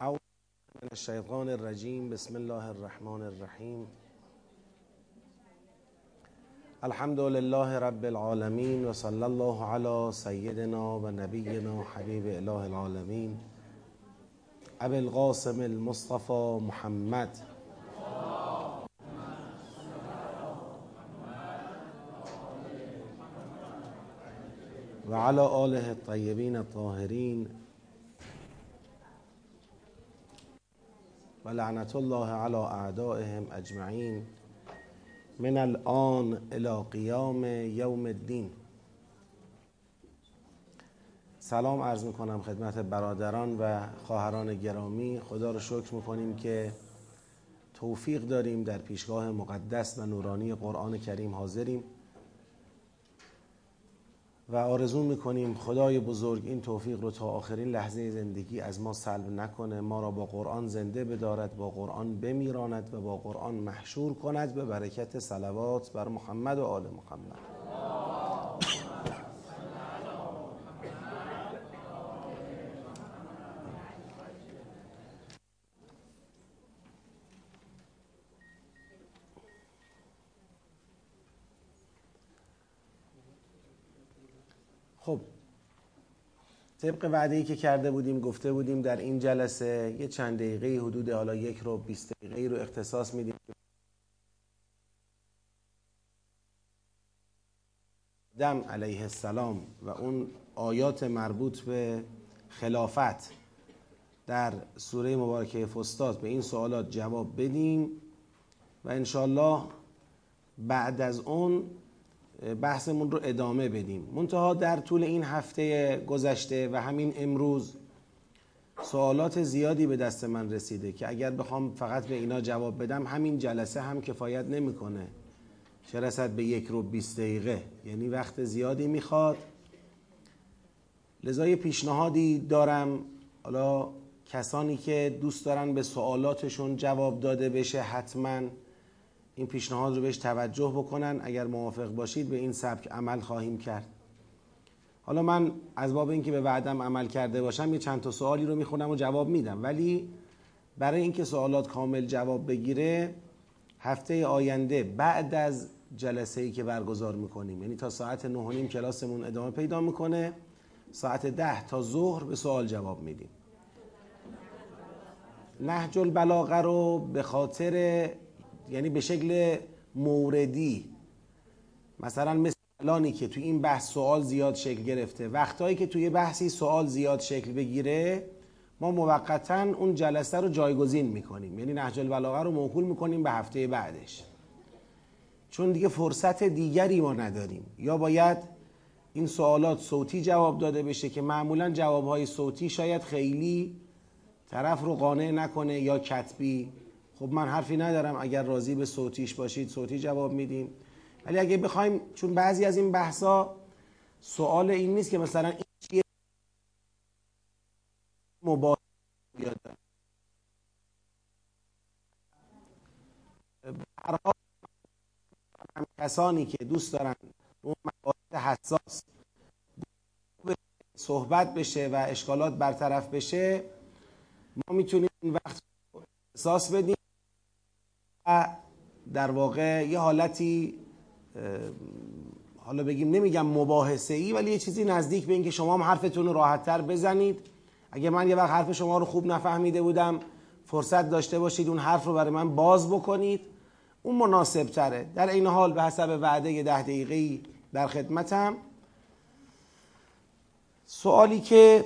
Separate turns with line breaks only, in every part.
أعوذ من الشيطان الرجيم. بسم الله الرحمن الرحيم. الحمد لله رب العالمين وصلى الله على سيدنا ونبينا حبيب إله العالمين أبي القاسم المصطفى محمد. وعلى آله الطيبين الطاهرين و لعنت الله علی اعدائهم اجمعین من الان الى قیام یوم الدین. سلام عرض می‌کنم خدمت برادران و خواهران گرامی. خدا رو شکر می‌کنیم که توفیق داریم در پیشگاه مقدس و نورانی قرآن کریم حاضریم. و آرزو می‌کنیم خدای بزرگ این توفیق رو تا آخرین لحظه زندگی از ما سلب نکنه ما را با قرآن زنده بدارد با قرآن بمیراند و با قرآن محشور کند به برکت صلوات بر محمد و آل محمد. خب. طبق وعده ای که کرده بودیم گفته بودیم در این جلسه یه چند دقیقه حدود حالا یک رو 20 دقیقه رو اختصاص میدیم. دم علیه السلام و اون آیات مربوط به خلافت در سوره مبارکه فستاد به این سوالات جواب بدیم و انشالله بعد از اون بحثمون رو ادامه بدیم. منتها در طول این هفته گذشته و همین امروز سوالات زیادی به دست من رسیده که اگر بخوام فقط به اینا جواب بدم همین جلسه هم کفایت نمی‌کنه. چه رسد به یک رو 20 دقیقه؟ یعنی وقت زیادی می‌خواد. لذا پیشنهادی دارم. حالا کسانی که دوست دارن به سوالاتشون جواب داده بشه حتماً این پیشنهاد رو بهش توجه بکنن. اگر موافق باشید به این سبک عمل خواهیم کرد. حالا من از باب اینکه به وعدم عمل کرده باشم یه چند تا سوالی رو می‌خونم و جواب میدم. ولی برای اینکه سوالات کامل جواب بگیره هفته آینده بعد از جلسه ای که برگزار می‌کنیم یعنی تا ساعت نه نیم کلاسمون ادامه پیدا می‌کنه ساعت ده تا ظهر به سوال جواب میدیم. نهج البلاغه رو به خاطر یعنی به شکل موردی. مثلا مثل الانی که توی این بحث سوال زیاد شکل گرفته. وقتهایی که توی بحثی سوال زیاد شکل بگیره ما موقتا اون جلسه رو جایگزین می‌کنیم. یعنی نهج البلاغه رو موکول می‌کنیم به هفته بعدش. چون دیگه فرصت دیگری ما نداریم. یا باید این سوالات صوتی جواب داده بشه که معمولا جوابهای صوتی شاید خیلی طرف رو قانع نکنه یا کتبی. خب من حرفی ندارم. اگر راضی به صوتیش باشید صوتی جواب میدیم. ولی اگه بخوایم چون بعضی از این بحثا سوال این نیست که مثلا این چیه؟ کسانی که دوست دارن اون مباحث حساس صحبت بشه و اشکالات برطرف بشه ما می‌تونیم این وقت احساس بدیم. در واقع یه حالتی حالا بگیم نمیگم مباحثه ای ولی یه چیزی نزدیک به اینکه شما هم حرفتون رو راحت تر بزنید. اگه من یه وقت حرف شما رو خوب نفهمیده بودم فرصت داشته باشید اون حرف رو برای من باز بکنید. اون مناسب تره در این حال به حسب وعده ده دقیقه در خدمتم. سوالی که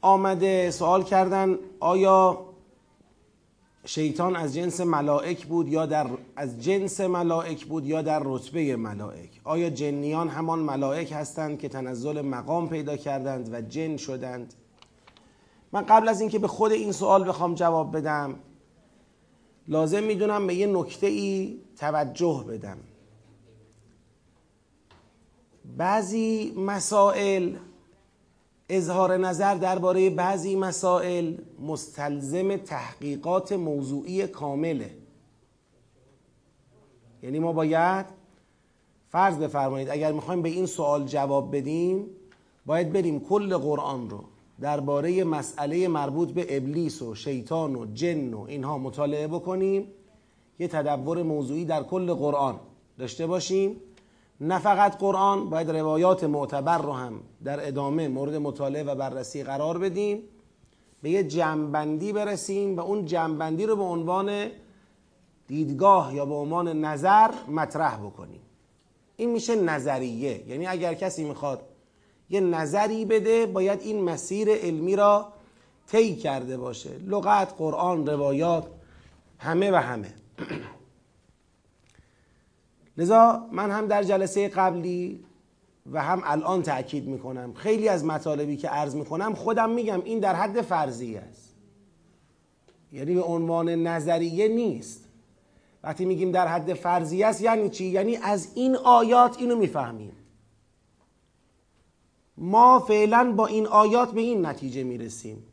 آمده سوال کردن آیا شیطان از جنس ملائک بود یا در از جنس ملائک بود یا در رتبه ملائک. آیا جنیان همان ملائک هستند که تنزل مقام پیدا کردند و جن شدند؟ من قبل از اینکه به خود این سوال بخوام جواب بدم لازم می‌دونم به یه نکته ای توجه بدم. بعضی مسائل اظهار نظر درباره بعضی مسائل مستلزم تحقیقات موضوعی کامله. یعنی ما باید فرض بفرمایید اگر می‌خوایم به این سوال جواب بدیم باید بریم کل قرآن رو درباره مسئله مربوط به ابلیس و شیطان و جن و اینها مطالعه بکنیم. یه تدبر موضوعی در کل قرآن داشته باشیم. نه فقط قرآن باید روایات معتبر رو هم در ادامه مورد مطالعه و بررسی قرار بدیم. به یه جمعبندی برسیم و اون جمعبندی رو به عنوان دیدگاه یا به عنوان نظر مطرح بکنیم. این میشه نظریه. یعنی اگر کسی می‌خواد یه نظری بده باید این مسیر علمی را طی کرده باشه. لغت قرآن روایات همه و همه. لذا من هم در جلسه قبلی و هم الان تاکید می‌کنم خیلی از مطالبی که عرض می‌کنم خودم میگم این در حد فرضی است. یعنی به عنوان نظریه نیست. وقتی میگیم در حد فرضی است یعنی چی؟ یعنی از این آیات اینو می‌فهمیم. ما فعلا با این آیات به این نتیجه می‌رسیم.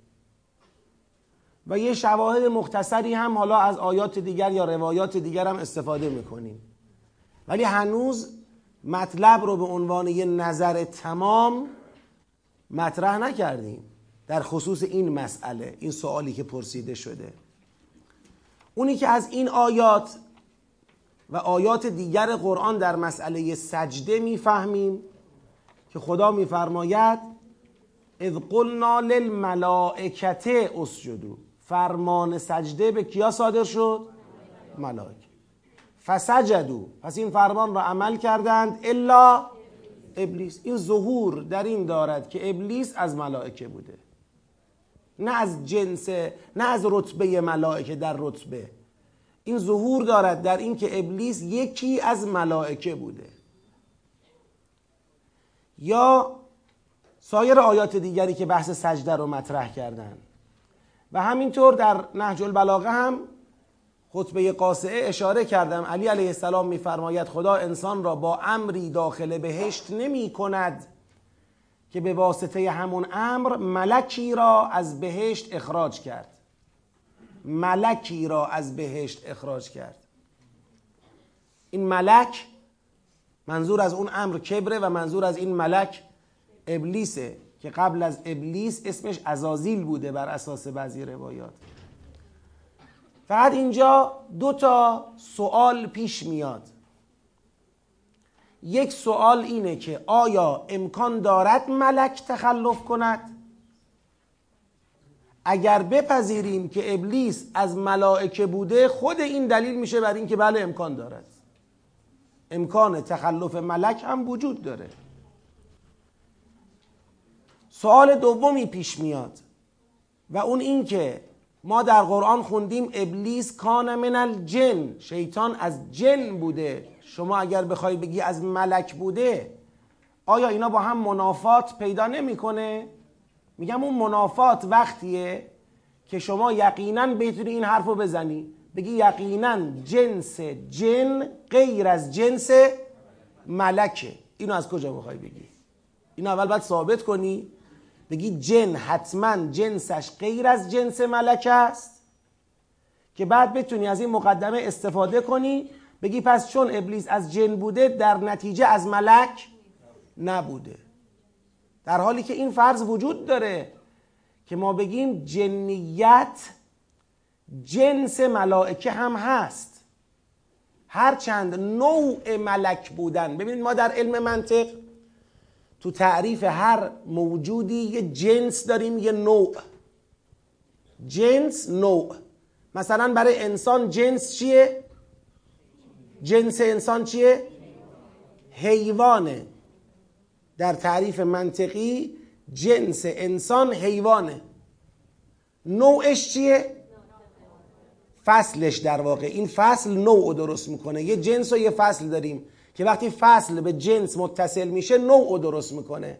و یه شواهد مختصری هم حالا از آیات دیگر یا روایات دیگر هم استفاده می‌کنیم. ولی هنوز مطلب رو به عنوان یه نظر تمام مطرح نکردیم. در خصوص این مسئله این سوالی که پرسیده شده. اونی که از این آیات و آیات دیگر قرآن در مسئله سجده می‌فهمیم که خدا میفرماید اذ قلنا للملائکه اسجدو فرمان سجده به کیا صادر شد؟ ملائکه. فسجدو پس این فرمان را عمل کردند الا ابلیس. این ظهور در این دارد که ابلیس از ملائکه بوده. نه از جنس نه از رتبه ملائکه در رتبه. این ظهور دارد در این که ابلیس یکی از ملائکه بوده. یا سایر آیات دیگری که بحث سجده رو مطرح کردن. و همینطور در نهج البلاغه هم خطبه قاسعه اشاره کردم. علی علیه السلام میفرماید خدا انسان را با امری داخل بهشت نمی کند که به واسطه همون امر ملکی را از بهشت اخراج کرد. ملکی را از بهشت اخراج کرد. این ملک منظور از اون امر کبره و منظور از این ملک ابلیسه که قبل از ابلیس اسمش ازازیل بوده بر اساس بعضی روایات. فقط اینجا دو تا سوال پیش میاد. یک سوال اینه که آیا امکان دارد ملک تخلف کند؟ اگر بپذیریم که ابلیس از ملائکه بوده خود این دلیل میشه بر اینکه بله امکان دارد. امکان تخلف ملک هم وجود داره. سوال دومی پیش میاد و اون این که ما در قرآن خوندیم ابلیس کان من الجن شیطان از جن بوده. شما اگر بخوای بگی از ملک بوده آیا اینا با هم منافات پیدا نمی‌کنه؟ میگم اون منافات وقتیه که شما یقینا بتونی این حرف رو بزنی. بگی یقینا جنس جن غیر از جنس ملکه. اینو از کجا می‌خوای بگی؟ اینو اول باید ثابت کنی. بگی جن حتما جنسش غیر از جنس ملکه است که بعد بتونی از این مقدمه استفاده کنی بگی پس چون ابلیس از جن بوده در نتیجه از ملک نبوده. در حالی که این فرض وجود داره که ما بگیم جنیت جنس ملائکه هم هست. هرچند نوع ملک بودن. ببینید ما در علم منطق تو تعریف هر موجودی یه جنس داریم یه نوع. جنس نوع. مثلا برای انسان جنس چیه؟ جنس انسان چیه؟ حیوانه. در تعریف منطقی جنس انسان حیوانه. نوعش چیه؟ فصلش در واقع. این فصل نوع درست می‌کنه. یه جنس و یه فصل داریم. که وقتی فصل به جنس متصل میشه نوع درست می‌کنه.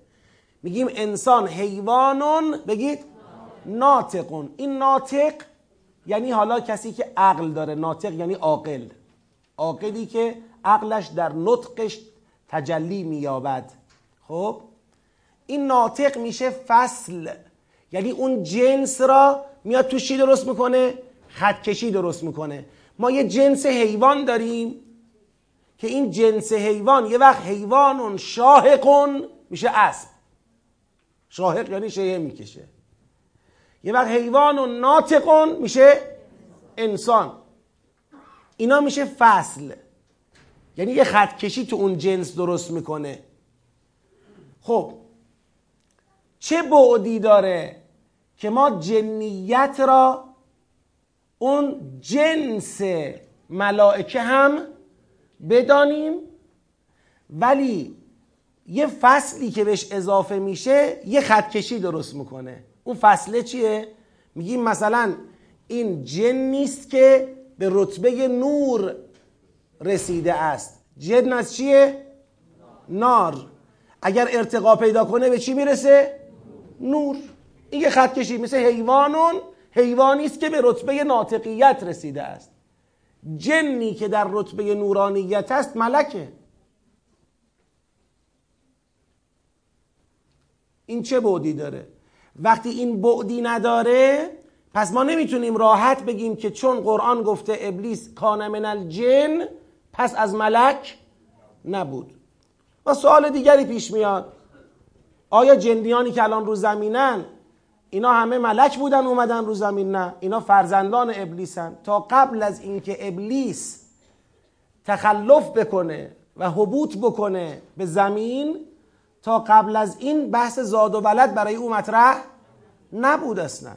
میگیم انسان حیوانون بگید ناطقون. این ناطق یعنی حالا کسی که عقل داره ناطق یعنی عاقل. عاقلی که عقلش در نطقش تجلی مییابد. خب؟ این ناطق میشه فصل. یعنی اون جنس را میاد تو چی درست می‌کنه؟ خطکشی درست می‌کنه. ما یه جنس حیوان داریم. که این جنس حیوان یه وقت حیوان شاهقون میشه اسب. شاهق یعنی شیه می‌کشه. یه وقت حیوان ناطقون میشه انسان. اینا میشه فصل. یعنی یه خط کشی تو اون جنس درست می‌کنه. خب چه بعدی داره که ما جنیت را اون جنس ملائکه هم بدانیم ولی یه فصلی که بهش اضافه میشه یه خطکشی درست می‌کنه اون فصله چیه؟ میگیم مثلا این جن نیست که به رتبه نور رسیده است جن از چیه؟ نار اگر ارتقا پیدا کنه به چی می‌رسه؟ نور این یه خط کشی مثل حیوانون حیوانی است که به رتبه ناطقیت رسیده است جنی که در رتبه نورانیت است ملکه. این چه بعدی داره؟ وقتی این بعدی نداره پس ما نمی‌تونیم راحت بگیم که چون قرآن گفته ابلیس کان من الجن پس از ملک نبود. و سوال دیگری پیش میاد. آیا جندیانی که الان رو زمینن اینا همه ملک بودن اومدن رو زمین نه. اینا فرزندان ابلیسن. تا قبل از اینکه ابلیس تخلف بکنه و حبوط بکنه به زمین تا قبل از این بحث زاد و ولد برای او مطرح نبود اصلا.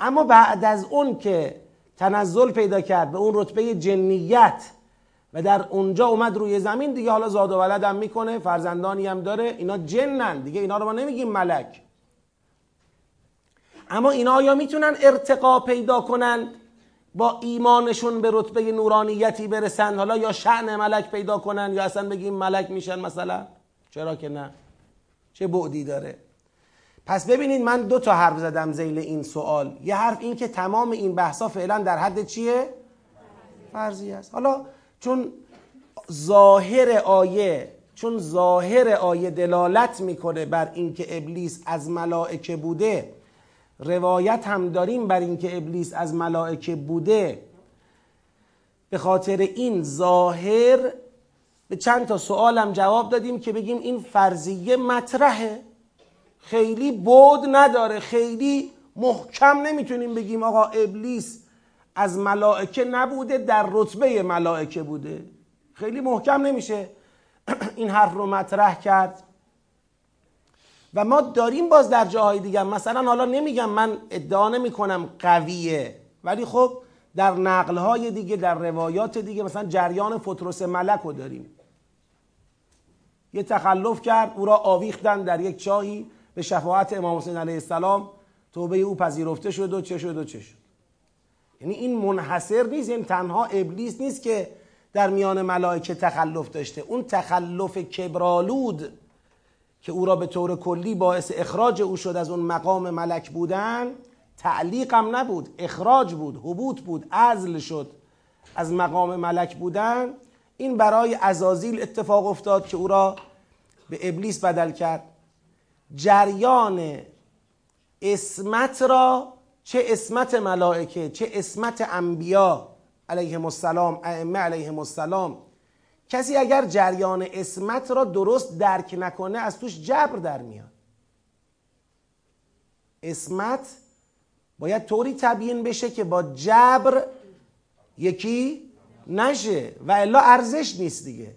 اما بعد از اون که تنزل پیدا کرد به اون رتبه جنیت و در اونجا اومد روی زمین دیگه حالا زاد و ولد هم می‌کنه فرزندانی هم داره. اینا جنن. دیگه اینا رو ما نمیگیم ملک. اما اینا آیا می‌تونن ارتقا پیدا کنند؟ با ایمانشون به رتبه نورانیتی برسن حالا یا شعن ملک پیدا کنن یا اصلا بگیم ملک میشن مثلا؟ چرا که نه. چه بعدی داره؟ پس ببینید من دو تا حرف زدم زیل این سوال. یه حرف این که تمام این بحثا فعلا در حد چیه؟ فرضی است. حالا چون ظاهر آیه چون ظاهر آیه دلالت می‌کنه بر اینکه ابلیس از ملائکه بوده روایت هم داریم بر اینکه ابلیس از ملائکه بوده. به خاطر این ظاهر به چند تا سوالم جواب دادیم که بگیم این فرضیه مطرحه. خیلی بود نداره خیلی محکم نمی‌تونیم بگیم آقا ابلیس از ملائکه نبوده در رتبه ملائکه بوده. خیلی محکم نمیشه این حرف رو مطرح کرد. و ما داریم باز در جاهای دیگه مثلا حالا نمیگم من ادعا نمی کنم قویه ولی خب در نقلهای دیگه در روایات دیگه مثلا جریان فتروس ملک رو داریم. یه تخلف کرد او را آویختن در یک چاهی به شفاعت امام حسین علیه السلام. توبه او پذیرفته شد و چه شد و چه شد. یعنی این منحصر نیست یعنی تنها ابلیس نیست که در میان ملائکه تخلف داشته. اون تخلف کبرالود که او را به طور کلی باعث اخراج او شد از اون مقام ملک بودن تعلیق هم نبود اخراج بود حبوط بود ازل شد از مقام ملک بودن. این برای ازازیل اتفاق افتاد که او را به ابلیس بدل کرد. جریان اسمت را چه اسمت ملائکه چه اسمت انبیا علیهم السلام ائمه علیهم السلام کسی اگر جریان اسمت را درست درک نکنه از توش جبر در میاد. اسمت باید طوری تبیین بشه که با جبر یکی نشه و الا ارزش نیست دیگه.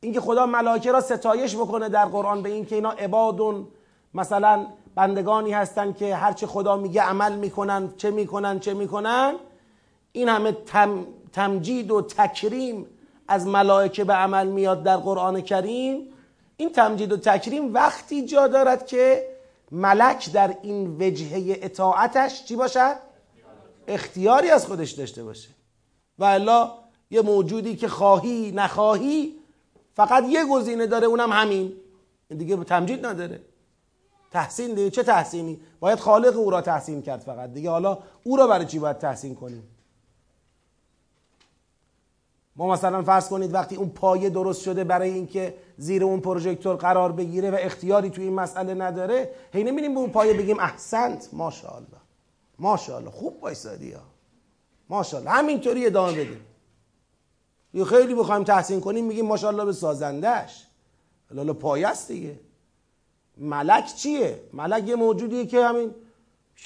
اینکه خدا ملائکه را ستایش بکنه در قرآن به اینکه اینا عبادون مثلا بندگانی هستن که هرچه خدا میگه عمل می‌کنن چه می‌کنن چه می‌کنن این همه تم، تمجید و تکریم از ملائکه به عمل میاد در قرآن کریم این تمجید و تکریم وقتی جا دارد که ملک در این وجهه اطاعتش چی باشد؟ اختیاری از خودش داشته باشه. و الا یه موجودی که خواهی نخواهی فقط یه گزینه داره اونم همین. دیگه تمجید نداره. تحسین دیگه چه تحسینی؟ باید خالق او را تحسین کرد فقط. دیگه حالا او را برای چی باید تحسین کنیم؟ ما مثلا فرض کنید وقتی اون پایه درست شده برای اینکه زیر اون پروژکتور قرار بگیره و اختیاری توی این مسئله نداره هی نمیریم به اون پایه بگیم احسنت. ماشاءالله. ماشاءالله. خوب وایسادی ها. ماشاءالله. همینطوری ادامه بدیم. یه خیلی بخوایم تحسین کنیم میگیم ماشاءالله به سازندش لالا پایه است دیگه. ملک چیه؟ ملک یه موجودیه که همین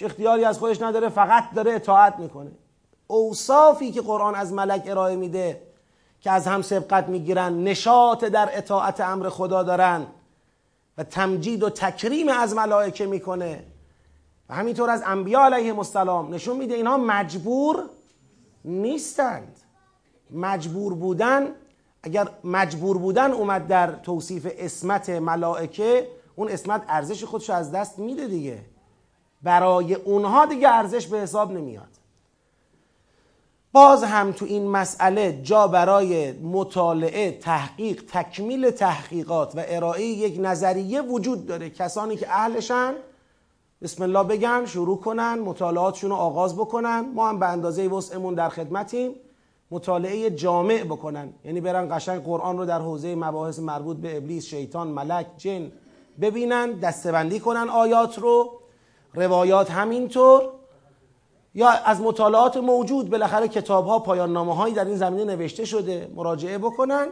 اختیاری از خودش نداره فقط داره اطاعت می‌کنه. اوصافی که قرآن از ملک ارائه میده که از هم سبقت می‌گیرن نشاط در اطاعت امر خدا دارن و تمجید و تکریم از ملائکه می‌کنه. و همینطور از انبیا علیه السلام نشون میده اینها مجبور نیستند. مجبور بودن اگر مجبور بودن اومد در توصیف اسمت ملائکه اون اسمت ارزش خودش از دست میده دیگه. برای اونها دیگه ارزش به حساب نمیاد. باز هم تو این مسئله جا برای مطالعه تحقیق تکمیل تحقیقات و ارائه یک نظریه وجود داره. کسانی که اهلشن بسم الله بگن شروع کنن مطالعاتشون رو آغاز بکنن. ما هم به اندازه وسعمون در خدمتیم. مطالعه جامع بکنن. یعنی برن قشنگ قرآن رو در حوزه مباحث مربوط به ابلیس شیطان ملک جن ببینن دستبندی کنن آیات رو. روایات همینطور. یا از مطالعات موجود بالاخره کتاب ها پایان نامه هایی در این زمینه نوشته شده مراجعه بکنن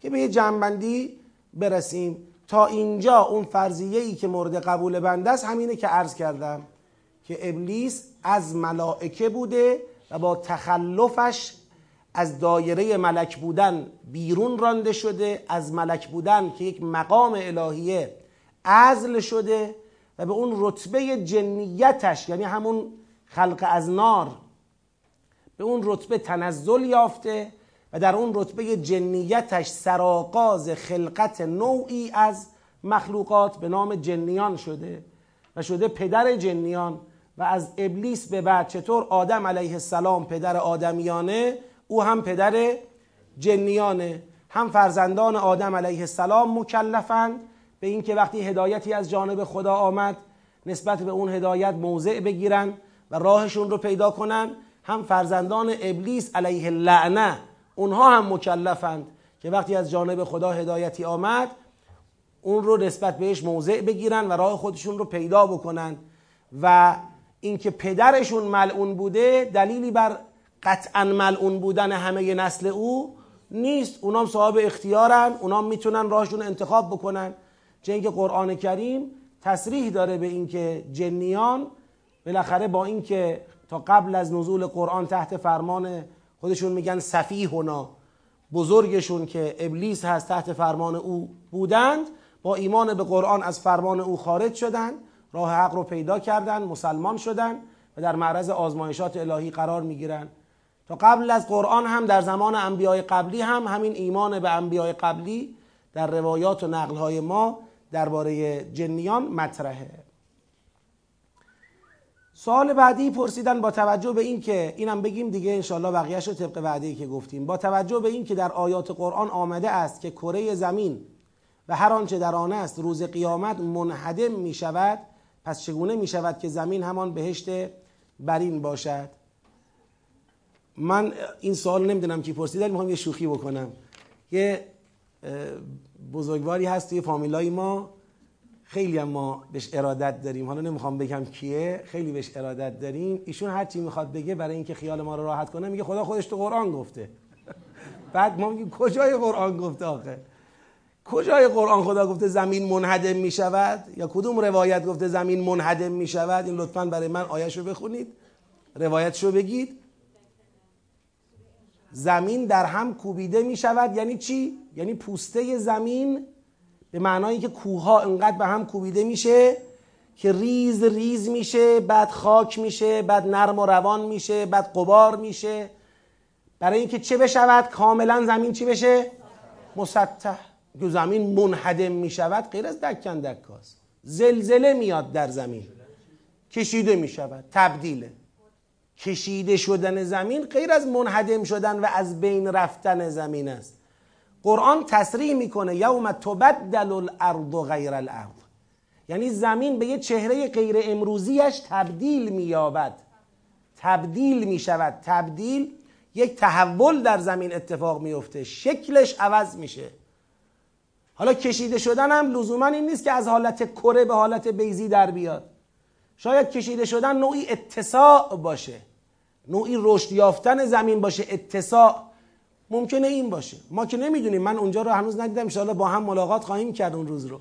که به یه جنبندی برسیم. تا اینجا اون فرضیه ای که مورد قبول بنده است همینه که عرض کردم که ابلیس از ملائکه بوده و با تخلفش از دایره ملک بودن بیرون رانده شده از ملک بودن که یک مقام الهیه عزل شده و به اون رتبه جنیتش یعنی همون خلق از نار. به اون رتبه تنزل یافته و در اون رتبه جنیتش سراغاز خلقت نوعی از مخلوقات به نام جنیان شده و شده پدر جنیان و از ابلیس به بعد چطور آدم علیه السلام پدر آدمیانه او هم پدر جنیانه. هم فرزندان آدم علیه السلام مکلفند به اینکه وقتی هدایتی از جانب خدا آمد نسبت به اون هدایت موضع بگیرن. و راهشون رو پیدا کنن هم فرزندان ابلیس علیه اللعنه. اونها هم مکلفند که وقتی از جانب خدا هدایتی آمد اون رو نسبت بهش موضع بگیرن و راه خودشون رو پیدا بکنن. و اینکه پدرشون ملعون بوده دلیلی بر قطعا ملعون بودن همه نسل او نیست. اونام صاحب اختیارن اونام می‌تونن راهشون انتخاب بکنن. چه اینکه قرآن کریم تصریح داره به اینکه جنیان بالاخره با اینکه تا قبل از نزول قرآن تحت فرمان خودشون میگن هنا بزرگشون که ابلیس هست تحت فرمان او بودند با ایمان به قرآن از فرمان او خارج شدند راه حق رو پیدا کردند مسلمان شدند و در معرض آزمایشات الهی قرار می‌گیرند تا قبل از قرآن هم در زمان انبیای قبلی هم همین ایمان به انبیای قبلی در روایات و نقلهای ما درباره جنیان مطرحه. سوال بعدی پرسیدن با توجه به این که اینم بگیم دیگه انشالله بقیهش رو طبق وعده که گفتیم. با توجه به این که در آیات قرآن آمده است که کره زمین و هر آنچه در آن است روز قیامت منحدم می شود پس چگونه می شود که زمین همان بهشت برین باشد؟ من این سوال نمی‌دونم کی پرسیدن می‌خوام یه شوخی بکنم. یه بزرگواری هست توی فامیلای ما. خیلی هم ما بهش ارادت داریم. حالا نمی‌خوام بگم کیه خیلی بهش ارادت داریم. ایشون هر چی می‌خواد بگه برای اینکه خیال ما رو راحت کنه میگه خدا خودش تو قرآن گفته. بعد ما میگیم کجای قرآن گفته آخه؟ کجای قرآن خدا گفته زمین منهدم می‌شود؟ یا کدوم روایت گفته زمین منهدم می‌شود؟ این لطفا برای من رو بخونید. روایتشو بگید. زمین در هم کوبیده می شود یعنی چی؟ یعنی پوسته زمین به معنایی که کوها انقدر به هم کوبیده میشه که ریز ریز میشه بعد خاک میشه بعد نرم و روان میشه بعد قبار میشه. برای اینکه چه بشود؟ کاملا زمین چی بشه؟ مسطح. که زمین منحدم می‌شود غیر از دکن دکاست زلزله میاد در زمین. کشیده می‌شود. تبدیله کشیده شدن زمین غیر از منهدم شدن و از بین رفتن زمین است. قرآن تصریح می‌کنه یوم تبدل الارض غیر الارض. یعنی زمین به یه چهره غیر امروزیش تبدیل مییابد. تبدیل می‌شود. تبدیل یک تحول در زمین اتفاق میفته شکلش عوض میشه. حالا کشیده شدن هم لزوما این نیست که از حالت کره به حالت بیزی در بیاد. شاید کشیده شدن نوعی اتساع باشه. نوعی رشد یافتن زمین باشه اتساع. ممکنه این باشه. ما که نمی‌دونیم. من اونجا رو هنوز ندیدم. ان با هم ملاقات خواهیم کرد اون روز رو.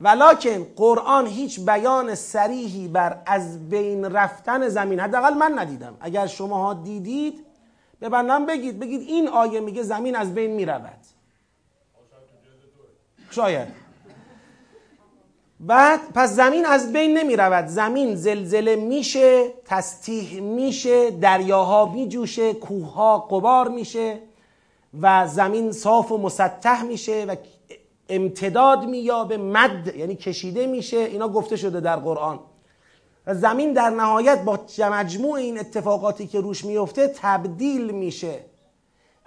ولکن قرآن هیچ بیان سریحی بر از بین رفتن زمین. حداقل من ندیدم. اگر شماها دیدید به بندم بگید. بگید این آیه میگه زمین از بین می‌رود. شاید. بعد پس زمین از بین نمی رود زمین زلزله میشه تستیح میشه دریاها میجوشه کوهها قبار میشه. و زمین صاف و مسطح میشه و امتداد مییابه مد یعنی کشیده میشه. اینا گفته شده در قرآن. و زمین در نهایت با مجموع این اتفاقاتی که روش میفته تبدیل میشه.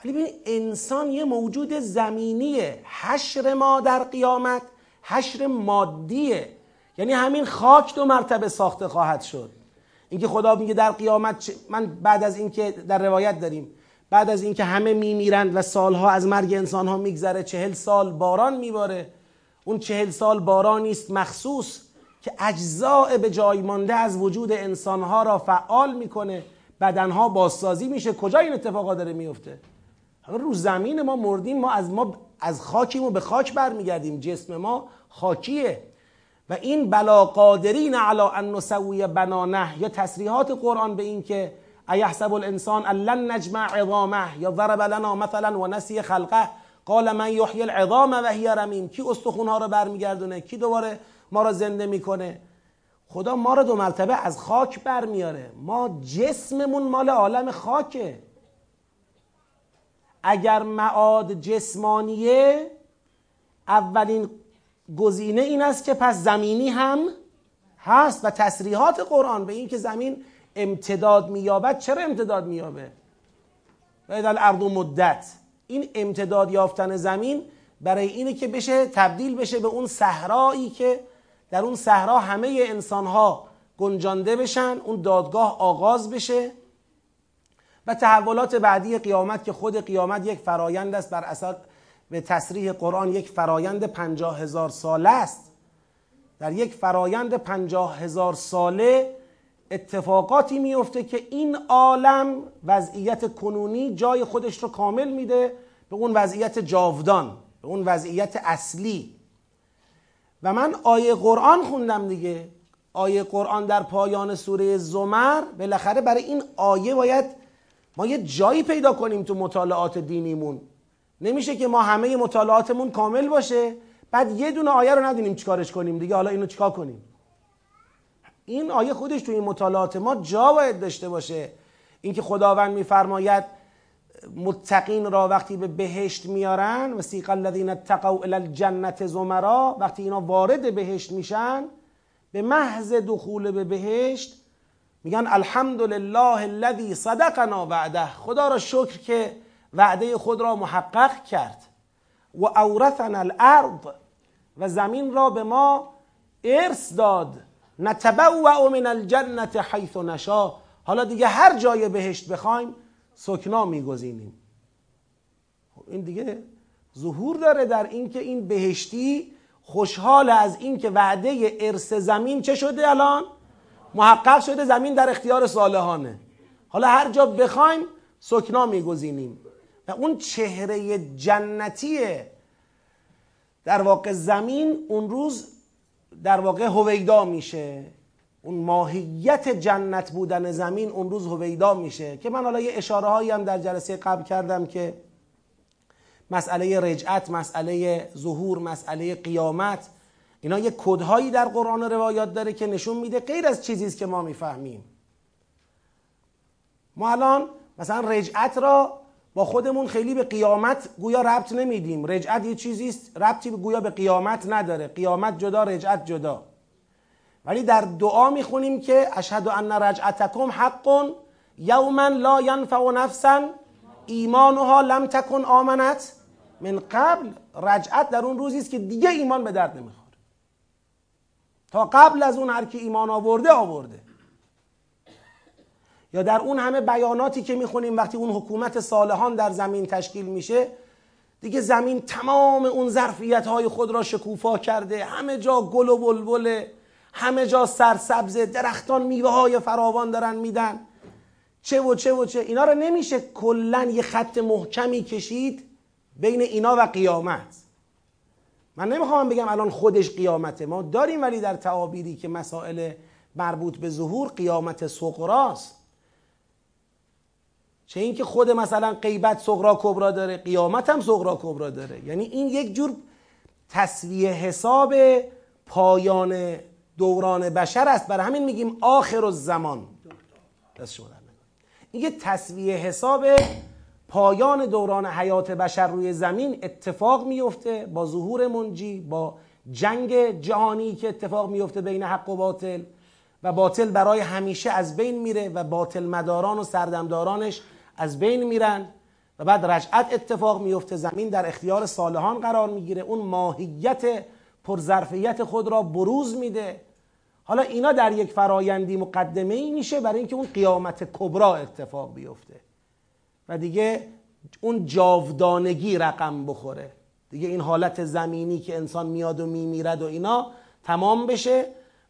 ولی ببین انسان یه موجود زمینیه. حشر ما در قیامت حشر مادیه. یعنی همین خاک دو مرتبه ساخته خواهد شد. اینکه خدا میگه در قیامت من بعد از اینکه در روایت داریم بعد از اینکه همه میمیرند و سالها از مرگ انسان ها میگذره چهل سال باران میباره. اون چهل سال بارانی است مخصوص که اجزاء به جای مانده از وجود انسان ها را فعال می‌کنه. بدنها بازسازی میشه. کجا این اتفاقا داره میفته رو زمین ما مردیم ما از ما از خاکیم و به خاک برمیگردیم. جسم ما خاکیه. و این بلا قادرین علی ان نسوی بنانه یا تصریحات قرآن به این که ایحسب الانسان ان لن نجمع عظامه یا ضرب لنا مثلا و نسی خلقه. قال من یحیی العظام و هی رمیم. کی استخونها رو برمیگردونه؟ کی دوباره ما رو زنده می‌کنه؟ خدا ما رو دو مرتبه از خاک برمیاره. ما جسممون مال عالم خاکه. اگر معاد جسمانیه اولین گزینه این است که پس زمینی هم هست و تصریحات قرآن. به این که زمین امتداد مییابد چرا امتداد مییابه؟ و الارض مدت. این امتداد یافتن زمین برای اینه که بشه تبدیل بشه به اون صحرایی که در اون صحرا همه انسان ها گنجانده بشن اون دادگاه آغاز بشه. و تحولات بعدی قیامت که خود قیامت یک فرایند است بر اساس به تصریح قرآن یک فرایند پنجاه هزار ساله است. در یک فرایند پنجاه هزار ساله اتفاقاتی میفته که این عالم وضعیت کنونی جای خودش رو کامل میده به اون وضعیت جاودان به اون وضعیت اصلی. و من آیه قرآن خوندم دیگه. آیه قرآن در پایان سوره زمر بالاخره برای این آیه باید ما یه جایی پیدا کنیم تو مطالعات دینیمون. نمیشه که ما همه مطالعاتمون کامل باشه بعد یه دونه آیه رو ندونیم چیکارش کنیم دیگه. حالا اینو چیکار کنیم؟ این آیه خودش تو این مطالعات ما جا باید داشته باشه. اینکه خداوند میفرماید متقین را وقتی به بهشت میارن و سیق الذین اتقوا الی الجنت زمرا وقتی اینا وارد بهشت میشن به محض دخول به بهشت میگن الحمدلله الذی صدقنا وعده. خدا را شکر که وعده خود را محقق کرد. و اورثنا الارض. و زمین را به ما ارث داد. نتبوع من الجنت حیث نشا حالا دیگه هر جای بهشت بخوایم سکنا میگزینیم. خب این دیگه ظهور داره در اینکه این بهشتی خوشحال از اینکه وعده ارث زمین چه شده الان؟ محقق شده زمین در اختیار صالحانه. حالا هر جا بخوایم سکنا میگزینیم. و اون چهره جنتی در واقع زمین اون روز در واقع هویدا میشه. اون ماهیت جنت بودن زمین اون روز هویدا میشه. که من حالا یه اشاره هایی هم در جلسه قبل کردم که مسئله رجعت مسئله ظهور مسئله قیامت اینا یه کدهایی در قرآن و روایات داره که نشون میده غیر از چیزی که ما می‌فهمیم. ما الان مثلا رجعت را با خودمون خیلی به قیامت گویا ربط نمیدیم. رجعت یه چیزی است ربطی گویا به قیامت نداره. قیامت جدا رجعت جدا. ولی در دعا می‌خونیم که اشهد ان رجعتکم حق یوما لا ینفع نفسا ایمانها لم تکن آمنت. من قبل رجعت در اون روزی است که دیگه ایمان به درد نمی‌خوره. تا قبل از اون هر کی ایمان آورده آورده. یا در اون همه بیاناتی که می‌خونیم وقتی اون حکومت صالحان در زمین تشکیل میشه دیگه زمین تمام اون ظرفیت های خود را شکوفا کرده. همه جا گل و بلبله همه جا سرسبز درختان میوه های فراوان دارن میدن. چه و چه و چه. اینا رو نمیشه کلا یه خط محکمی کشید بین اینا و قیامت. من نمی‌خوام بگم الان خودش قیامته. ما داریم ولی در تعابیری که مسائل مربوط به ظهور قیامت صغراست چه اینکه خود مثلا غیبت صغرا کبرا داره قیامت هم صغرا کبرا داره. یعنی این یک جور تصویه حساب پایان دوران بشر است. برای همین میگیم آخر الزمان. دست شما این یه تصویه حساب پایان دوران حیات بشر روی زمین اتفاق میفته با ظهور منجی با جنگ جهانی که اتفاق میفته بین حق و باطل. و باطل برای همیشه از بین میره و باطل مداران و سردمدارانش از بین میرن و بعد رجعت اتفاق میفته زمین در اختیار صالحان قرار می‌گیره. اون ماهیت پرظرفیت خود را بروز میده. حالا اینا در یک فرایندی مقدمه ای میشه برای اینکه اون قیامت کبرا اتفاق بیفته و دیگه اون جاودانگی رقم بخوره. دیگه این حالت زمینی که انسان میاد و میمیرد و اینا تمام بشه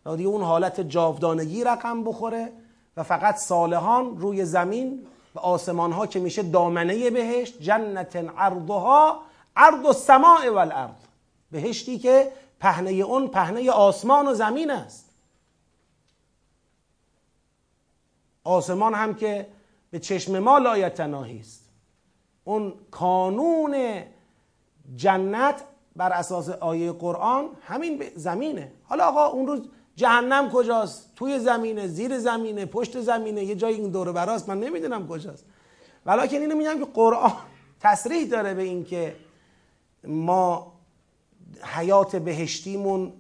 و دیگه اون حالت جاودانگی رقم بخوره و فقط صالحان روی زمین و آسمان ها که میشه دامنه بهشت جنت عرضها عرض السماء والارض. بهشتی که پهنه اون پهنه آسمان و زمین است. آسمان هم که به چشم ما لایتناهی است. اون کانون جنت بر اساس آیه قرآن همین زمینه. حالا آقا اون روز جهنم کجاست؟ توی زمینه زیر زمینه پشت زمینه یه جای این دور براست. من نمی‌دونم کجاست. ولیکن اینو میگم که قرآن تصریح داره به اینکه ما حیات بهشتیمون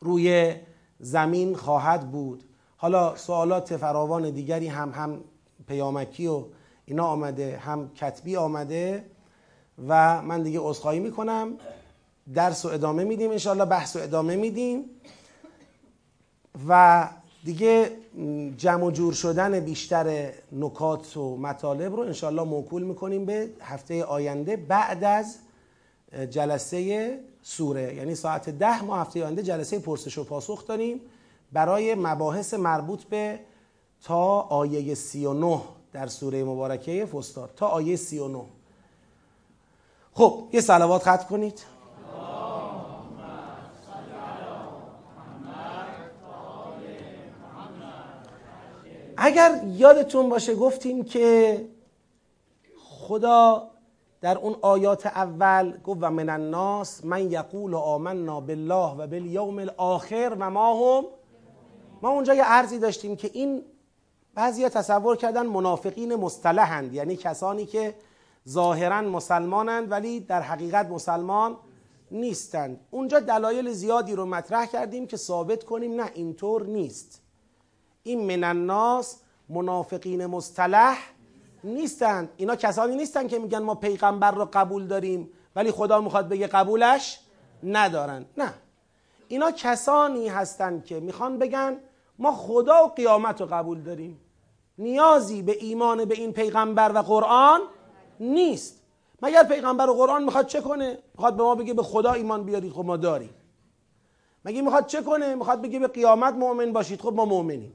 روی زمین خواهد بود. حالا سوالات فراوان دیگری هم هم پیامکی و اینا آمده هم کتبی آمده و من دیگه عذرخواهی می‌کنم. درس و ادامه میدیم انشاءالله بحث و ادامه میدیم. و دیگه جمع و جور شدن بیشتر نکات و مطالب رو انشاءالله موکول می‌کنیم به هفته آینده بعد از جلسه سوره. یعنی ساعت ده ما هفته آینده جلسه پرسش و پاسخ داریم برای مباحث مربوط به تا آیه 39 در سوره مبارکه فستاد تا آیه 39 خب یه سلوات خط کنید. اگر یادتون باشه گفتیم که خدا در اون آیات اول گفت و من الناس من یقول آمنا بالله و بالیوم الاخر و ما هم ما اونجا یه عرضی داشتیم که این بعضی تصور کردن منافقین مصطلحند یعنی کسانی که ظاهرا مسلمانند ولی در حقیقت مسلمان نیستند. اونجا دلایل زیادی رو مطرح کردیم که ثابت کنیم نه اینطور نیست. این من الناس منافقین مصطلح نیستند اینا کسانی نیستند که میگن ما پیغمبر رو قبول داریم ولی خدا می‌خواد بگه قبولش ندارن. نه. اینا کسانی هستند که می‌خوان بگن ما خدا و قیامت رو قبول داریم. نیازی به ایمان به این پیغمبر و قرآن نیست. مگر پیغمبر و قرآن می‌خواد چه کنه؟ می‌خواد به ما بگه به خدا ایمان بیارید خب ما داریم. مگه می‌خواد چه کنه؟ می‌خواد بگه به قیامت مؤمن باشید خب ما مؤمنیم.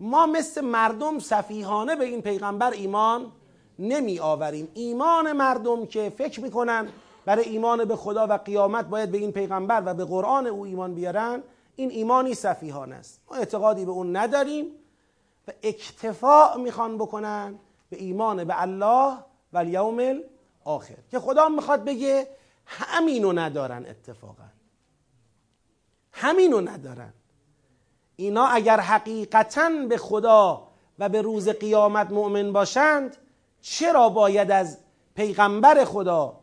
ما مثل مردم سفیهانه به این پیغمبر ایمان نمی آوریم. ایمان مردم که فکر می‌کنن برای ایمان به خدا و قیامت باید به این پیغمبر و به قرآن او ایمان بیارن این ایمانی سفیهانه است. ما اعتقادی به اون نداریم و اکتفاع می‌خوان بکنن به ایمان به الله و الیوم آخر که خدا می‌خواد بگه همینو ندارن اتفاقا. همینو ندارن. اینا اگر حقیقتا به خدا و به روز قیامت مؤمن باشند چرا باید از پیغمبر خدا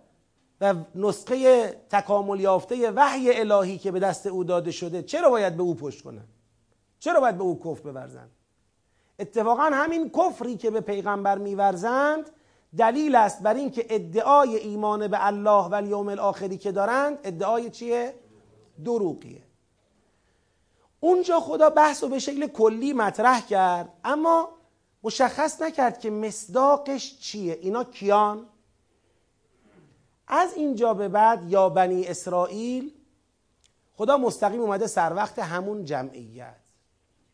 و نسخه تکامل یافته وحی الهی که به دست او داده شده چرا باید به او پشت کنند؟ چرا باید به او کفر بورزند؟ اتفاقا همین کفری که به پیغمبر میورزند دلیل است بر اینکه ادعای ایمان به الله و الیوم الاخری که دارند ادعای چیه؟ دروغیه. اونجا خدا بحث رو به شکل کلی مطرح کرد اما مشخص نکرد که مصداقش چیه. اینا کیان؟ از اینجا به بعد یا بنی اسرائیل خدا مستقیم اومده سر وقت همون جمعیت.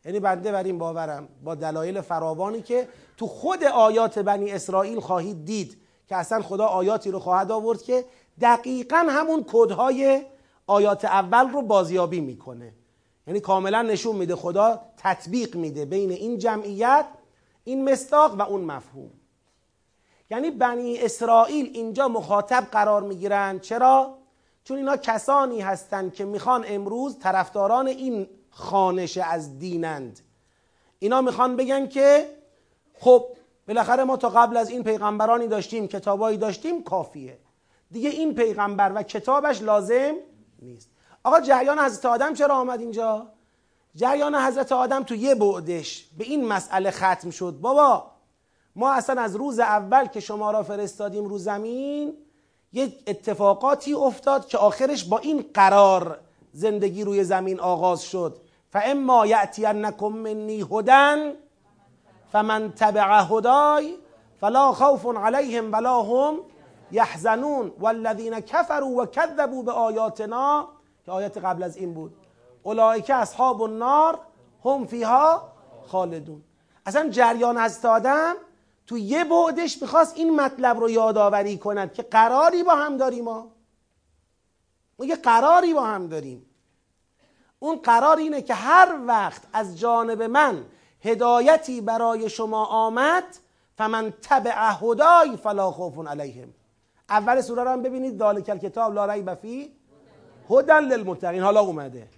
یعنی بنده بر این باورم با دلایل فراوانی که تو خود آیات بنی اسرائیل خواهید دید که اصلا خدا آیاتی رو خواهد آورد که دقیقا همون کدهای آیات اول رو بازیابی می‌کنه. یعنی کاملا نشون میده خدا تطبیق میده بین این جمعیت این مستاق و اون مفهوم. یعنی بنی اسرائیل اینجا مخاطب قرار می‌گیرن. چرا؟ چون اینا کسانی هستند که می‌خوان امروز طرفداران این خانش از دینند. اینا می‌خوان بگن که خب بالاخره ما تا قبل از این پیغمبرانی داشتیم کتابایی داشتیم کافیه. دیگه این پیغمبر و کتابش لازم نیست. آقا جریان حضرت آدم چرا آمد اینجا؟ جریان حضرت آدم تو یه بعدش به این مسئله ختم شد. بابا ما اصلا از روز اول که شما را فرستادیم رو زمین یه اتفاقاتی افتاد که آخرش با این قرار زندگی روی زمین آغاز شد. فاما یأتینکم منی هدن فمن تبع هدای فلا خوف علیهم ولا هم یحزنون والذین کفروا و کذبوا به که آیات قبل از این بود. اولئک اصحاب النار هم فیها خالدون. اصلا جریان از آدم تو یه بعدش می‌خواست این مطلب رو یادآوری کند که قراری با هم داریم ما ما یه قراری با هم داریم. اون قرار اینه که هر وقت از جانب من هدایتی برای شما آمد فمن تبع هدای فلا خوف علیهم. اول سوره رو هم ببینید ذالک کتاب لا ریب فی هدن للمتقین. حالا اومده.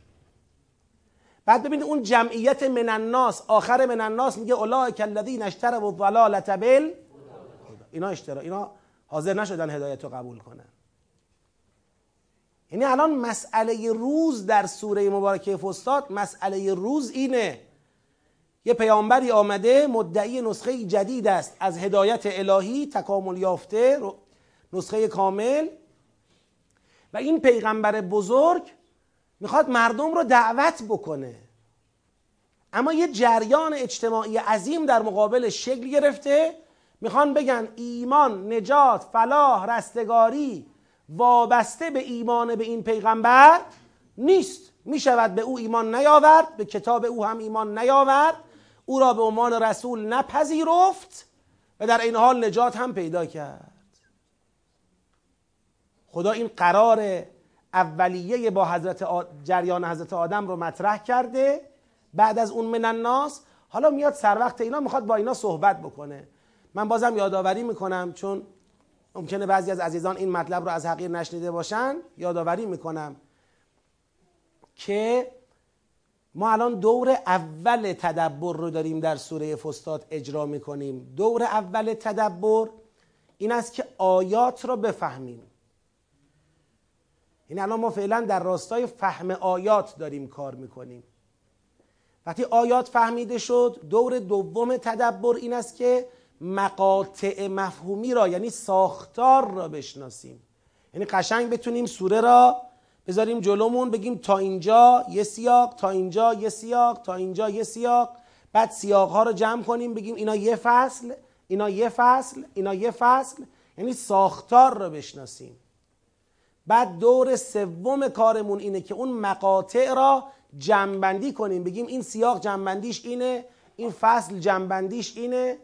بعد ببینید اون جمعیت من الناس آخر من الناس میگه اولئک الذین اشتروا الضلاله بال اینا اشترا اینا حاضر نشدن هدایت قبول کنن. یعنی الان مسئله روز در سوره مبارکه فستاد مسئله روز اینه. یه پیامبری آمده مدعی نسخه جدید است. از هدایت الهی تکامل یافته نسخه کامل. و این پیغمبر بزرگ می‌خواد مردم رو دعوت بکنه. اما یه جریان اجتماعی عظیم در مقابل شکل گرفته. می‌خوان بگن ایمان نجات فلاح رستگاری وابسته به ایمان به این پیغمبر نیست. می‌شود به او ایمان نیاورد به کتاب او هم ایمان نیاورد. او را به عنوان رسول نپذیرفت و در این حال نجات هم پیدا کرد. خدا این قرار اولیه با حضرت جریان حضرت آدم رو مطرح کرده بعد از اون من الناس. حالا میاد سر وقت اینا می‌خواد با اینا صحبت بکنه. من بازم یادآوری می‌کنم چون ممکنه بعضی از عزیزان این مطلب رو از حقیر نشنیده باشن. یادآوری می‌کنم که ما الان دور اول تدبر رو داریم در سوره فستاد اجرا می‌کنیم. دور اول تدبر این است که آیات رو بفهمیم. این الان ما فعلا در راستای فهم آیات داریم کار می‌کنیم. وقتی آیات فهمیده شد دور دوم تدبر این است که مقاطع مفهومی را یعنی ساختار را بشناسیم. یعنی قشنگ بتونیم سوره را بذاریم جلومون بگیم تا اینجا یه سیاق تا اینجا یه سیاق تا اینجا یه سیاق. بعد سیاق ها رو جمع کنیم بگیم اینا یه فصل اینا یه فصل اینا یه فصل. یعنی ساختار را بشناسیم. بعد دور سوم کارمون اینه که اون مقاطع را جمعبندی کنیم. بگیم این سیاق جمعبندیش اینه این فصل جمعبندیش اینه.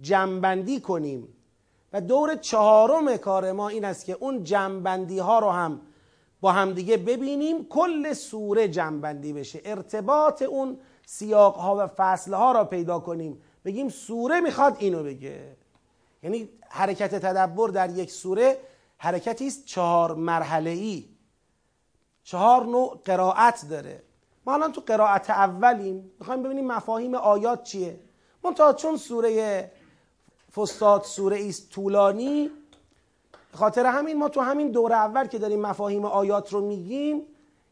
جمعبندی کنیم. و دور چهارم کار ما این است که اون جمعبندی ها رو هم با همدیگه ببینیم. کل سوره جمعبندی بشه. ارتباط اون سیاق ها و فصل ها را پیدا کنیم. بگیم سوره می‌خواد اینو بگه. یعنی حرکت تدبر در یک سوره حرکتی است چهار مرحله ای چهار نوع قرائت داره. ما الان تو قرائت اولیم می‌خوایم ببینیم مفاهیم آیات چیه. منتها چون سوره فستاد سوره ایست طولانی خاطر همین ما تو همین دور اول که داریم مفاهیم آیات رو میگیم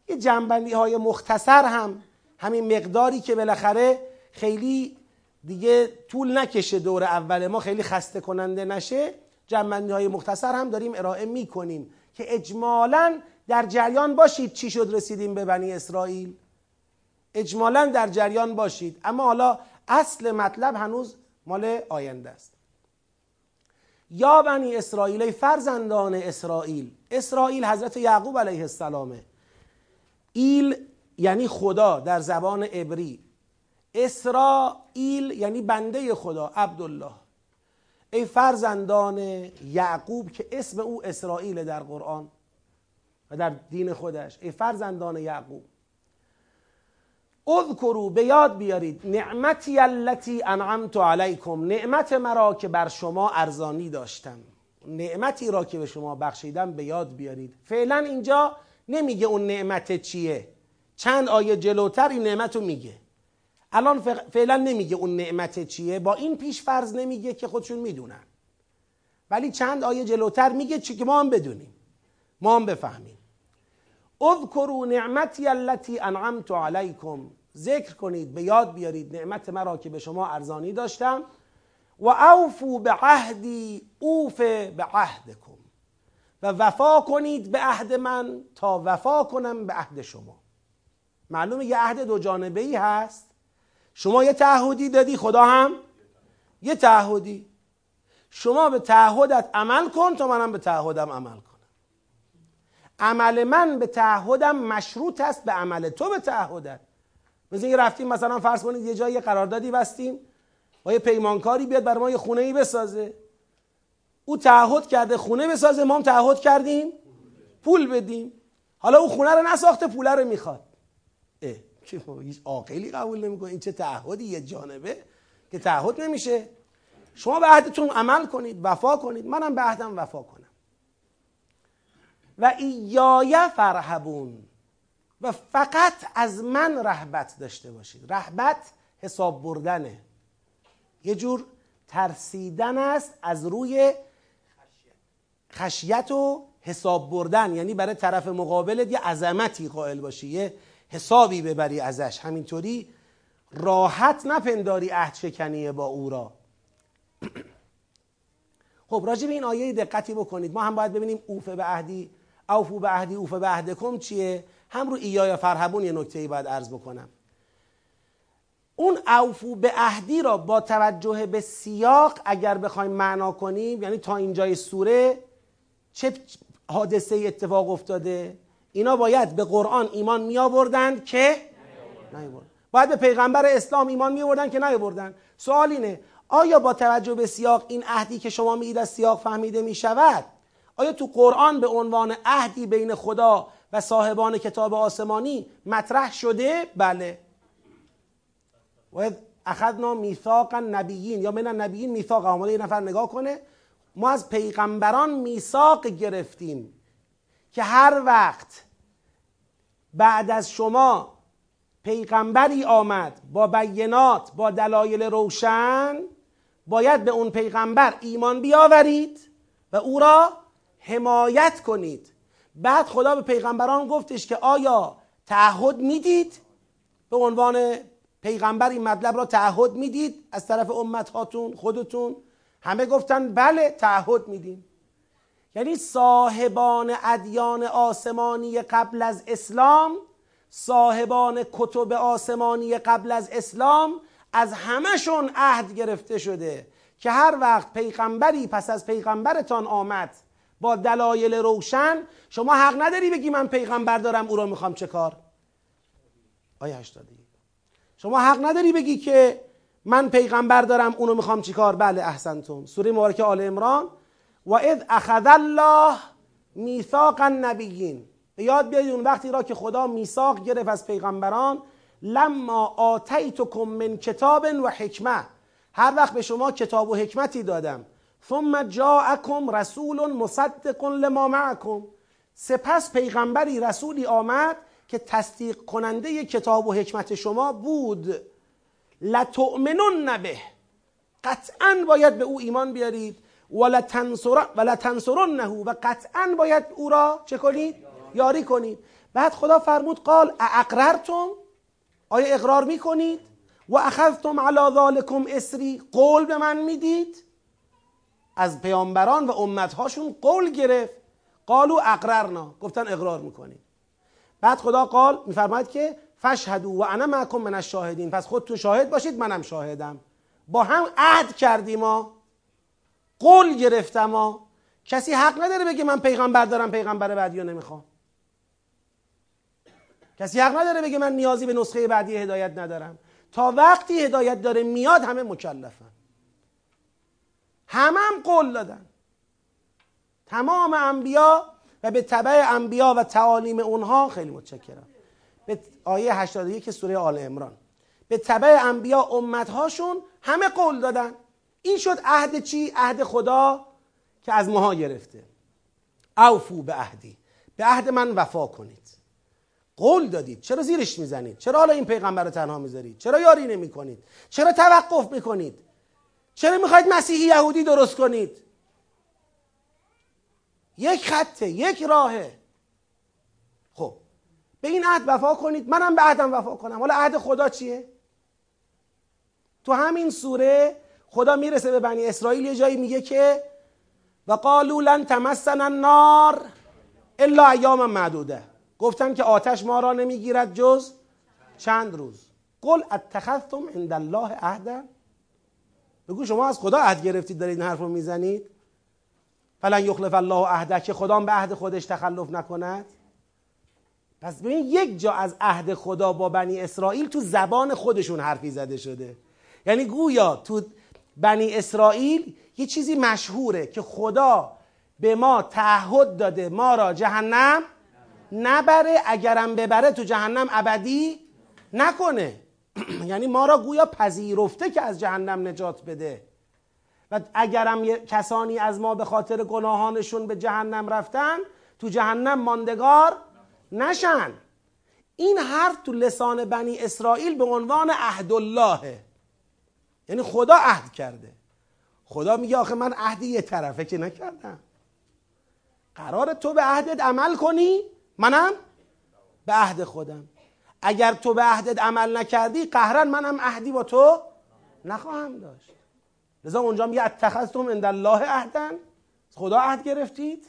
یه جنبندی های مختصر هم همین مقداری که بالاخره خیلی دیگه طول نکشه دور اول. ما خیلی خسته کننده نشه. جنبندی های مختصر هم داریم ارائه می کنیم که اجمالا در جریان باشید چی شد رسیدیم به بنی اسرائیل. اجمالا در جریان باشید. اما حالا اصل مطلب هنوز مال آینده است. یا بنی اسرائیل فرزندان اسرائیل. اسرائیل حضرت یعقوب علیه السلامه. ایل یعنی خدا در زبان عبری. اسرائیل یعنی بنده خدا عبدالله. ای فرزندان یعقوب که اسم او اسرائیل در قرآن و در دین خودش. ای فرزندان یعقوب. اذکرو به یاد بیارید نعمتی التي انعمت علیکم. نعمت مرا که بر شما ارزانی داشتم. نعمتی را که به شما بخشیدم به یاد بیارید. فعلا اینجا نمیگه اون نعمت چیه. چند آیه جلوتر این نعمت رو میگه. الان فعلا نمیگه اون نعمت چیه. با این پیش فرض نمیگه که خودشون می‌دونن. ولی چند آیه جلوتر میگه چی که ما هم بدونیم. ما هم بفهمیم. اذکروا نعمتی التي انعمت علیکم. ذکر کنید به یاد بیارید نعمت مرا که به شما ارزانی داشتم. و اوفو به عهدی اوف به عهدکم و وفا کنید به عهد من تا وفا کنم به عهد شما. معلومه یه عهد دو جانبه ای هست. شما یه تعهدی دادی خدا هم؟ یه تعهدی. شما به تعهدت عمل کن تا منم به تعهدم عمل کنم. عمل من به تعهدم مشروط است به عمل تو به تعهدت. مثل اینکه رفتیم مثلا فرض کنید یه جایی قراردادی بستیم با یه پیمانکاری بیاد بر ما یه خونه ای بسازه. او تعهد کرده خونه بسازه ما هم تعهد کردیم پول بدیم. حالا او خونه رو نساخته پول رو می‌خواد. که هیچ عاقلی قبول نمی‌کنه. این چه تعهدی یه جانبه که تعهد نمیشه. شما به عهدتون عمل کنید وفا کنید. منم به عهدم وفا کنم. و ایای فرهبون و فقط از من رهبت داشته باشید. رهبت حساب بردنه. یه جور ترسیدن است از روی خشیت و حساب بردن. یعنی برای طرف مقابلت یه عظمتی قائل باشی. یه حسابی ببری ازش. همینطوری راحت نپنداری عهد شکنیه با او را. خب راجع به این آیه دقتی بکنید. ما هم باید ببینیم اوفه به عهدی اوفو به عهدی اوفه به عهدکم چیه. هم رو اییا یا فرهبون یه نکته ای باید عرض بکنم. اون اوفو به عهدی را با توجه به سیاق اگر بخوایم معنا کنیم یعنی تا اینجای سوره چه حادثه اتفاق افتاده؟ اینا باید به قرآن ایمان می آوردند که نیاوردن. باید به پیغمبر اسلام ایمان می آوردن که نیاوردن. سوال اینه آیا با توجه به سیاق این عهدی که شما میگید از سیاق فهمیده می شود آیا تو قرآن به عنوان عهدی بین خدا و صاحبان کتاب آسمانی مطرح شده؟ بله. و اخذنا میثاق نبیین یا من نبیین میثاق آماده یه نفر نگاه کنه. ما از پیغمبران میثاق گرفتیم. که هر وقت بعد از شما پیغمبری آمد با بینات با دلایل روشن باید به اون پیغمبر ایمان بیاورید و او را حمایت کنید. بعد خدا به پیغمبران گفتش که آیا تعهد می‌دید؟ به عنوان پیغمبر این مطلب را تعهد می‌دید از طرف امت هاتون خودتون؟ همه گفتن بله تعهد میدیم. یعنی صاحبان ادیان آسمانی قبل از اسلام صاحبان کتب آسمانی قبل از اسلام از همهشون عهد گرفته شده که هر وقت پیغمبری پس از پیغمبرتان آمد با دلایل روشن شما حق نداری بگی من پیغمبر دارم او را می‌خوام چه کار؟ آیه 81 شما حق نداری بگی که من پیغمبر دارم اونو می‌خوام چیکار بله احسنتون سوره مبارکه آل عمران و اذ اخذ الله میثاق النبیین به یاد بیارید اون وقتی را که خدا میثاق گرفت از پیغمبران لما آتیتکم من کتاب و حکمه. هر وقت به شما کتاب و حکمتی دادم. ثم جاءکم رسول مصدق لما معکم. سپس پیغمبری رسولی آمد که تصدیق کننده کتاب و حکمت شما بود. لتؤمنن به. قطعا باید به او ایمان بیارید. ولتنصرنه و قطعا باید او را چه کنید؟ یاری کنید بعد خدا فرمود قال اقررتم آیا اقرار می‌کنید؟ و اخذتم علی ذالکم اسری. قول به من می‌دید؟ از پیامبران و امتهاشون قول گرفت. قالو اقررنا. گفتن اقرار می‌کنید بعد خدا قال میفرماید که فشهدو و انا معکم من الشاهدین. پس خودتون شاهد باشید منم شاهدم. با هم عهد کردیم ما قول گرفتم ما کسی حق نداره بگه من پیغمبر دارم پیغمبر بعدی رو نمی‌خوام. کسی حق نداره بگه من نیازی به نسخه بعدی هدایت ندارم. تا وقتی هدایت داره میاد همه مکلفن. همه هم قول دادن. تمام انبیا و به تبع انبیا و تعالیم اونها خیلی متشکرم. به آیه 81 سوره آل عمران. به تبع انبیا امتهاشون همه قول دادن. این شد عهد چی؟ عهد خدا که از ماها گرفته. اوفو به عهدی. به عهد من وفا کنید. قول دادید. چرا زیرش می‌زنید؟ چرا حالا این پیغمبر رو تنها می‌ذارید؟ چرا یاری نمی کنید چرا توقف می‌کنید؟ چرا می‌خواید مسیحی یهودی درست کنید؟ یک خطه یک راهه. خب به این عهد وفا کنید. منم به عهدم وفا کنم. حالا عهد خدا چیه؟ تو همین سوره خدا می‌رسه به بنی اسرائیل یه جایی میگه که و قالوا لن تمسنا النار الا ایام معدوده. گفتن که آتش ما را نمی‌گیرد جز چند روز. قل اتخذتم عند الله عهدا. بگو شما از خدا عهد گرفتید دارید این حرف می‌زنید؟ فلن یخلف الله عهده که خدا به عهد خودش تخلف نکند؟ پس ببین یک جا از عهد خدا با بنی اسرائیل تو زبان خودشون حرفی زده شده. یعنی گویا تو بنی اسرائیل یه چیزی مشهوره که خدا به ما تعهد داده ما را جهنم نبره اگرم ببره تو جهنم ابدی نکنه. یعنی ما را گویا پذیرفته که از جهنم نجات بده. و اگرم کسانی از ما به خاطر گناهانشون به جهنم رفتن تو جهنم ماندگار نشن. این حرف تو لسان بنی اسرائیل به عنوان عهد اللهه یعنی خدا عهد کرده. خدا میگه آخه من عهدی یه طرفه که نکردم. قرار تو به عهدت عمل کنی؟ منم؟ به عهد خودم. اگر تو به عهدت عمل نکردی قهرن منم عهدی با تو نخواهم داشت. لذا اونجا میگه اتخذتم عند الله عهدا. خدا عهد گرفتید؟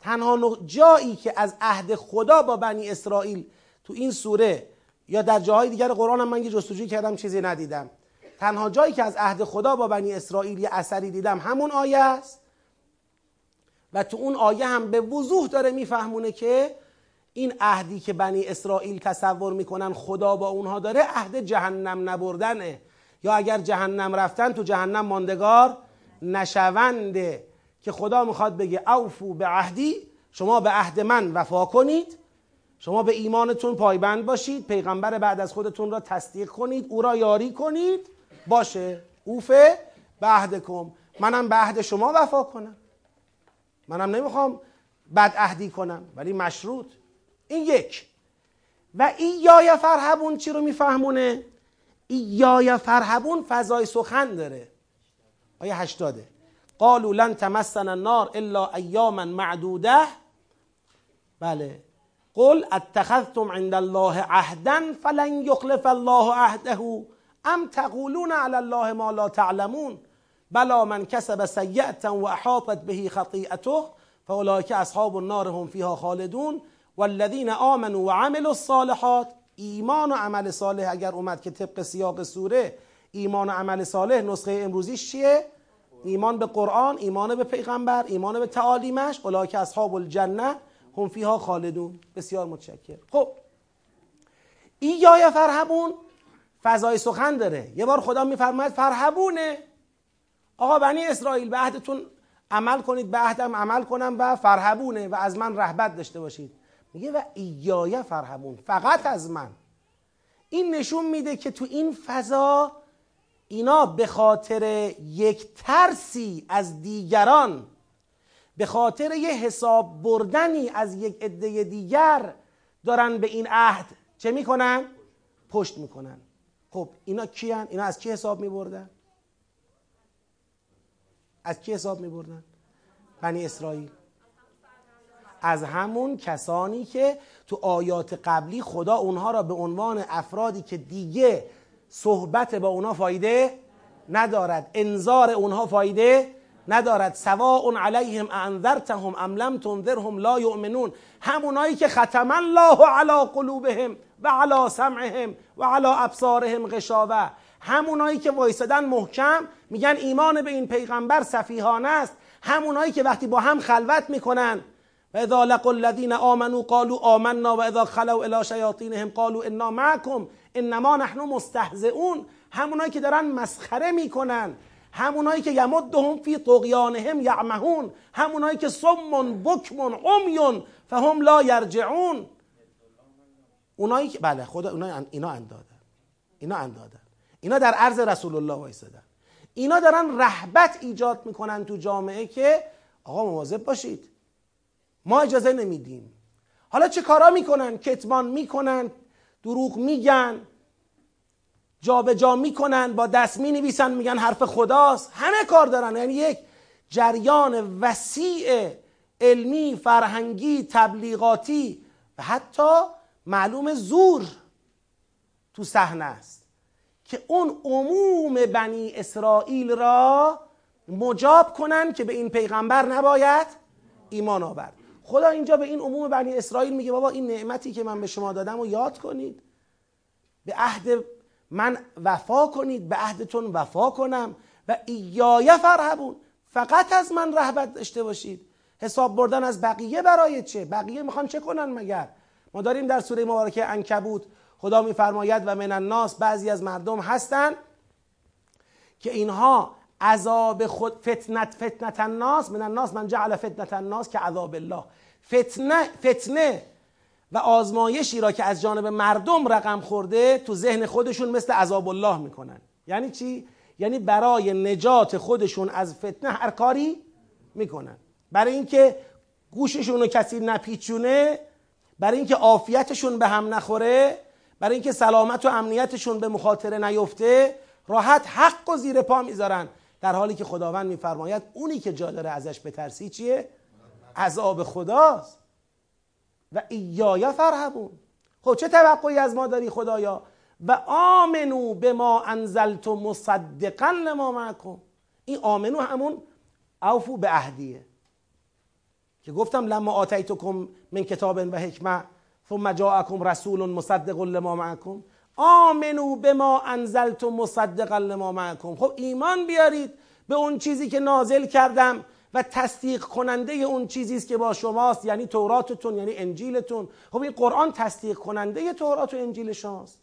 تنها جایی که از عهد خدا با بنی اسرائیل تو این سوره یا در جاهای دیگر قرآن هم من یه جستجوی کردم چیزی ندیدم. تنها جایی که از عهد خدا با بنی اسرائیل یه اثری دیدم همون آیه است. و تو اون آیه هم به وضوح داره میفهمونه که این عهدی که بنی اسرائیل تصور می‌کنن خدا با اونها داره عهد جهنم نبردنه. یا اگر جهنم رفتن تو جهنم ماندگار نشونده. که خدا می‌خواد بگه اوفو به عهدی شما به عهد من وفا کنید. شما به ایمانتون پایبند باشید پیغمبر بعد از خودتون را تصدیق کنید او را یاری کنید. باشه. اوفه به عهدکم منم به عهد شما وفا کنم. منم نمی‌خوام بد عهدی کنم ولی مشروط. این یک. و این یا فرهبون چی رو میفهمونه؟ این یا فرهبون فضای سخن داره. آیه هشتاده. قالوا لن تمسنا النار الا ایاما معدوده. بله. قل اتخذتم عند الله عهدا فلن یخلف الله عهده. ام تقولون على الله ما لا تعلمون؟ بلا من کسب سیئتا و احاطت به خطیئته فاولئک اصحاب النار هم فیها خالدون. والذین آمنوا و عملوا الصالحات ایمان و عمل صالح اگر اومد که طبق سیاق سوره ایمان و عمل صالح نسخه امروزیش چیه؟ ایمان به قرآن ایمان به پیغمبر ایمان به تعالیمش. اولئک اصحاب الجنه. هم فیها خالدون. بسیار متشکر خب این یا فرهبون فضای سخن داره. یه بار خدا میفرماید فرهبونه. آقا بنی اسرائیل به عهدتون عمل کنید به عهدم عمل کنم و فرهبونه و از من رهبت داشته باشید. میگه و ایای فرهبون فقط از من. این نشون میده که تو این فضا اینا به خاطر یک ترسی از دیگران به خاطر یه حساب بردنی از یک عده دیگر دارن به این عهد چه می‌کنن؟ پشت می‌کنن خب اینا کیان؟ اینا از کی حساب میبردن؟ از کی حساب میبردن؟ بنی اسرائیل از همون کسانی که تو آیات قبلی خدا اونها را به عنوان افرادی که دیگه صحبت با اونها فایده ندارد انذار اونها فایده ندارد. سواء علیهم انذرتهم ام لم تنذرهم لا یؤمنون. همونایی که ختم الله علی قلوبهم و علی سمعهم و علی ابصارهم غشاوه. همونایی که وایسادن محکم میگن ایمان به این پیغمبر سفیهانه است. همونایی که وقتی با هم خلوت می‌کنن. و اذا لقوا الذين آمنوا قالوا آمنا و اذا خلوا الى شیاطینهم قالوا انا معكم انما نحن مستهزئون. همونایی که دارن مسخره می‌کنن. همونایی که یمدهم فی طغیانهم یعمهون همونایی که سمون بکمون عمیون فهم لا یرجعون. اونایی که بله خدا اونا اینا اندادن. اینا اندادن. اینا در عرض رسول الله وایسادن. اینا دارن رهبت ایجاد می‌کنن تو جامعه که آقا مواظب باشید. ما اجازه نمیدیم. حالا چه کارا می‌کنن؟ کتمان می‌کنن دروغ میگن. جابجا جا می‌کنن با دست می‌نویسن میگن حرف خداست. همه کار دارن. یعنی یک جریان وسیع علمی فرهنگی تبلیغاتی و حتی معلوم زور تو صحنه است که اون عموم بنی اسرائیل را مجاب کنن که به این پیغمبر نباید ایمان آورد. خدا اینجا به این عموم بنی اسرائیل میگه بابا این نعمتی که من به شما دادم و یاد کنید. به عهد من وفا کنید به عهدتون وفا کنم و ایای فرهبون فقط از من رهبت داشته باشید. حساب بردن از بقیه برای چه؟ بقیه می‌خوان چه کنن مگر؟ ما داریم در سوره مبارکه انکبوت خدا میفرماید و من الناس بعضی از مردم هستند که اینها عذاب خود فتنت فتنت الناس من الناس من جعل فتنت الناس که عذاب الله. فتنه فتنه و آزمایشی را که از جانب مردم رقم خورده تو ذهن خودشون مثل عذاب الله می‌کنن. یعنی چی؟ یعنی برای نجات خودشون از فتنه هر کاری می‌کنن. برای اینکه گوششون رو کسی نپیچونه برای اینکه عافیتشون به هم نخوره برای اینکه سلامت و امنیتشون به مخاطره نیفته راحت حق و زیر پا می‌ذارن. در حالی که خداوند میفرماید اونی که جا داره ازش بترسی چیه؟ عذاب خداست. و ایایا فرهبون خب چه توقعی از ما داری خدایا؟ و آمنو به ما انزلت مصدقا لما معکم. این آمنو همون اوفو به عهدیه. که گفتم لما آتیتکم من کتاب و حکمه ثم جاءکم رسول مصدق لما معکم. آمنو به ما انزلت مصدقا لما معکم. خب ایمان بیارید به اون چیزی که نازل کردم و تصدیق کننده اون چیزی است که با شماست یعنی توراتتون یعنی انجیلتون. خب این قرآن تصدیق کننده تورات و انجیل شماست.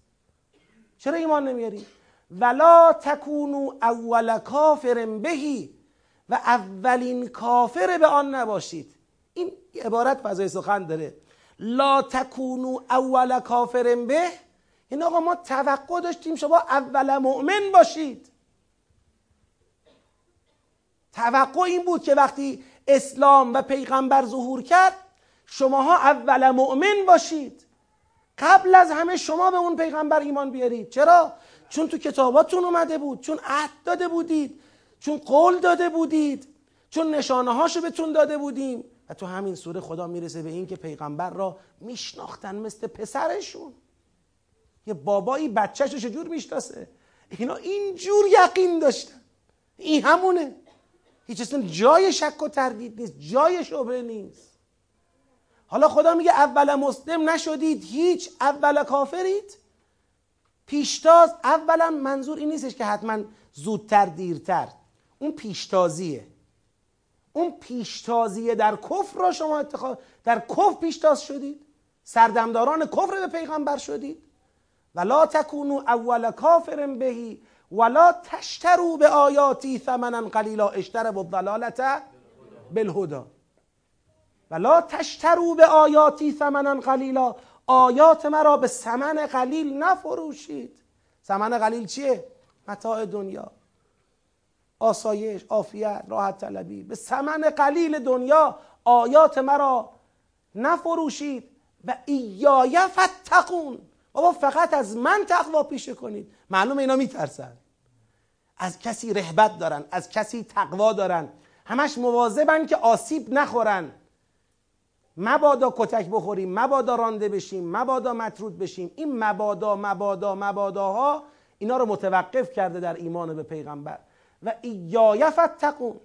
چرا ایمان نمیارید ولا تکونو اول کافر بهی و اولین کافر به آن نباشید. این عبارت فضای سخن داره. لا تکونو اول کافر به. این آقا ما توقع داشتیم شما اول مؤمن باشید. توقع این بود که وقتی اسلام و پیغمبر ظهور کرد شماها اول مؤمن باشید. قبل از همه شما به اون پیغمبر ایمان بیارید. چرا؟ چون تو کتاباتون اومده بود چون عهد داده بودید چون قول داده بودید چون نشانه هاشو بهتون داده بودیم. و تو همین سوره خدا می‌رسه به این که پیغمبر را میشناختن مثل پسرشون. یه بابایی بچهش رو چجور می‌شناسه؟ اینا اینجور یقین داشتن. این همونه. هیچ اصلا جای شک و تردید نیست جای شبه نیست. حالا خدا میگه اول مسلم نشدید هیچ اول کافرید. پیشتاز اولا منظور این نیستش که حتما زودتر دیرتر. اون پیشتازیه. اون پیشتازیه در کفر را شما اتخاذ در کفر پیشتاز شدید. سردمداران کفر به پیغمبر شدید. ولا تکونو اول کافر بهی ولا تشترو به آیاتی ثمنا قلیلا اشتر و ضلالت بالهدا ولا تشترو به آیاتی ثمنا قلیلا آیات مرا به ثمن قلیل نفروشید. ثمن قلیل چیه؟ متاع دنیا. آسایش عافیت راحت طلبی. به ثمن قلیل دنیا آیات مرا نفروشید. و ایای فتقون بابا فقط از من تقوا پیشه کنید. معلوم اینا میترسن. از کسی رهبت دارن از کسی تقوا دارن. همش مواظبن که آسیب نخورن. مبادا کتک بخوریم مبادا رانده بشیم مبادا مطرود بشیم. این مبادا مبادا مباداها اینا رو متوقف کرده در ایمان به پیغمبر. و ایای فتقون.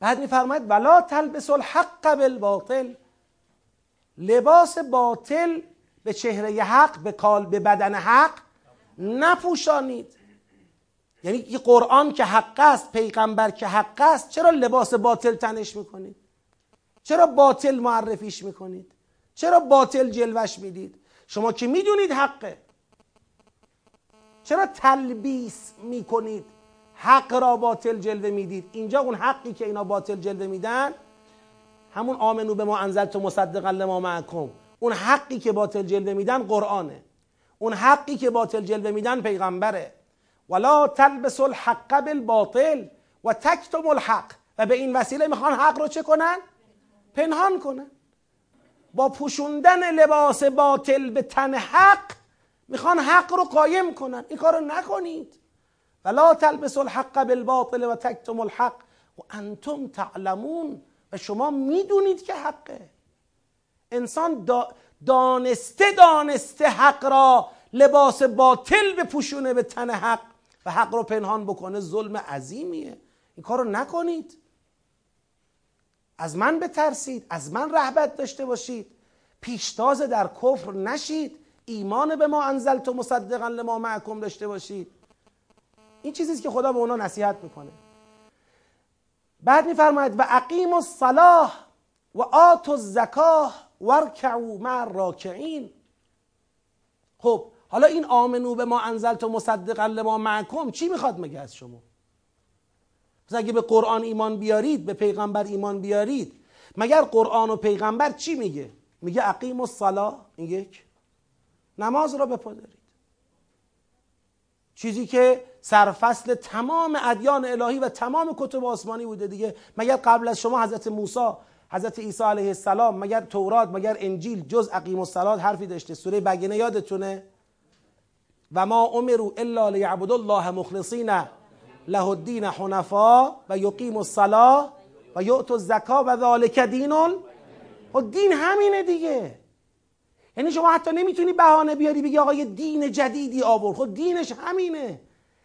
بعد میفرماید ولا تلبس الحق بالباطل. لباس باطل به چهره حق به کال به بدن حق نپوشانید. یعنی یه قرآن که حق است پیغمبر که حق است چرا لباس باطل تنش می‌کنید؟ چرا باطل معرفیش می‌کنید؟ چرا باطل جلوش می‌دید؟ شما که می‌دونید حقه. چرا تلبیس می‌کنید؟ حق را باطل جلوه می‌دید. اینجا اون حقی که اینا باطل جلوه میدن همون آمنو به ما انزلت و مصدقا لما معکم. اون حقی که باطل جلوه میدن قرآنه. اون حقی که باطل جلوه میدن پیغمبره. ولا تلبس الحق بالباطل و تکتم الحق. و به این وسیله می‌خوان حق رو چه کنن؟ پنهان کنن. با پوشوندن لباس باطل به تن حق می‌خوان حق رو قایم کنن. این کار رو نکنید. ولا تلبس الحق بالباطل و تکتم الحق و انتم تعلمون. و شما می‌دونید که حقه. انسان دانسته دانسته حق را لباس باطل بپوشونه به تن حق. و حق رو پنهان بکنه ظلم عظیمیه. این کار رو نکنید. از من بترسید از من رهبت داشته باشید. پیشتاز در کفر نشید. ایمان به ما انزلت و مصدقا لما معکم داشته باشید. این چیزیست که خدا به اونا نصیحت می‌کنه. بعد میفرماید و اقیم الصلاه و آت الزکاه ورکعوا مع راکعین خب حالا این آمنو به ما انزلت و مصدقا لما معکم چی می‌خواد مگه از شما؟ پس اگه به قرآن ایمان بیارید به پیغمبر ایمان بیارید مگر قرآن و پیغمبر چی میگه؟ میگه اقیم الصلاه این یک. نماز را بپادرید چیزی که سرفصل تمام ادیان الهی و تمام کتب آسمانی بوده دیگه. مگر قبل از شما حضرت موسی حضرت عیسی علیه السلام مگر تورات مگر انجیل جز اقیم الصلاه حرفی داشته. سوره بگینه یادتونه؟ و ما امروا الا لیعبدوا الله مخلصین له الدین حنفا و یقیم الصلاه و یعط الزکا و ذالک دین و دین همینه دیگه. یعنی شما حتی نمی‌تونی بهانه بیاری بگی آقا یه دین جدیدی آورد. خود دینش همینه.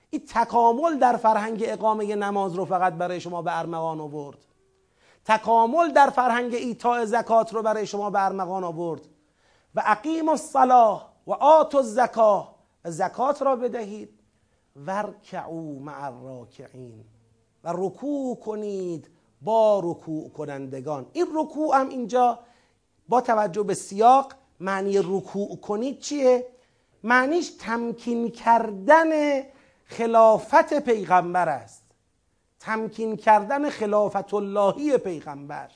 این تکامل در فرهنگ اقامه نماز رو فقط برای شما به ارمغان آورد. تکامل در فرهنگ ایتاء زکات رو برای شما به ارمغان آورد. و اقیم الصلاه و آت الزکا زکات را بدهید. ورکعو مع الراکعین. و رکوع کنید با رکوع کنندگان. این رکوع هم اینجا با توجه به سیاق معنی رکوع کنید چیه؟ معنیش تمکین کردن خلافت پیغمبر است. تمکین کردن خلافت اللهی پیغمبر.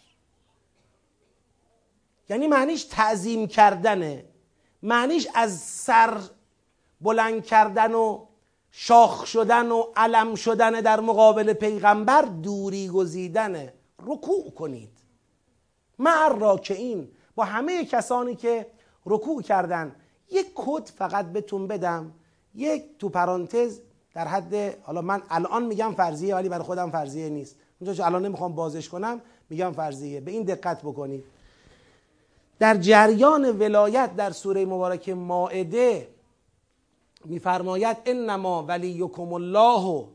یعنی معنیش تعظیم کردنه. معنیش از سر بلند کردن و شاخ شدن و علم شدن در مقابل پیغمبر دوری گزیدنه رکوع کنید. مع راکعین با همه کسانی که رکوع کردن یک کد فقط بهتون بدم یک تو پرانتز در حد حالا من الان میگم فرضیه ولی برای خودم فرضیه نیست. اونجا الان نمی‌خوام بازش کنم میگم فرضیه. به این دقت بکنید. در جریان ولایت در سوره مبارک مائده میفرماید انما ولیکم الله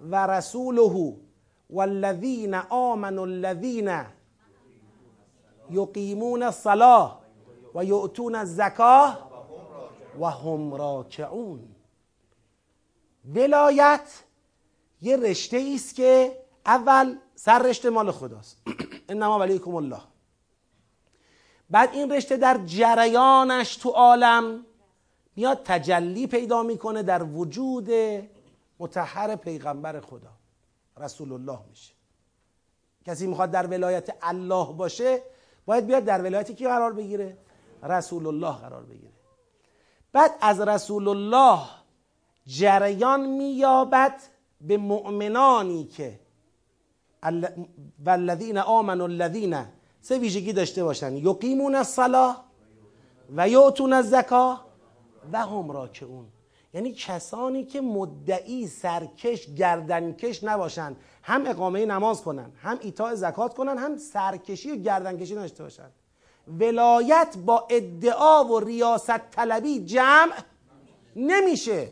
و رسوله والذین آمنوا الذین یقیمون الصلاه و یؤتون الزکاه و هم راکعون. ولایت یه رشته است که اول سر رشته مال خداست. انما ولیکم الله. بعد این رشته در جریانش تو عالم میاد تجلی پیدا می‌کنه در وجود متحر پیغمبر خدا. رسول الله میشه. کسی می‌خواد در ولایت الله باشه باید بیاد در ولایت کی قرار بگیره؟ رسول الله قرار بگیره. بعد از رسول الله جریان مییابد به مؤمنانی که والذین آمنوا الذین سه ویژگی داشته باشن. یقیمون الصلاه و یؤتون الزکاه و هم راکعون یعنی کسانی که مدعی سرکش گردنکش نباشند هم اقامه نماز کنن هم ایتاء زکات کنن هم سرکشی و گردنکشی داشته باشن. ولایت با ادعا و ریاست طلبی جمع نمیشه.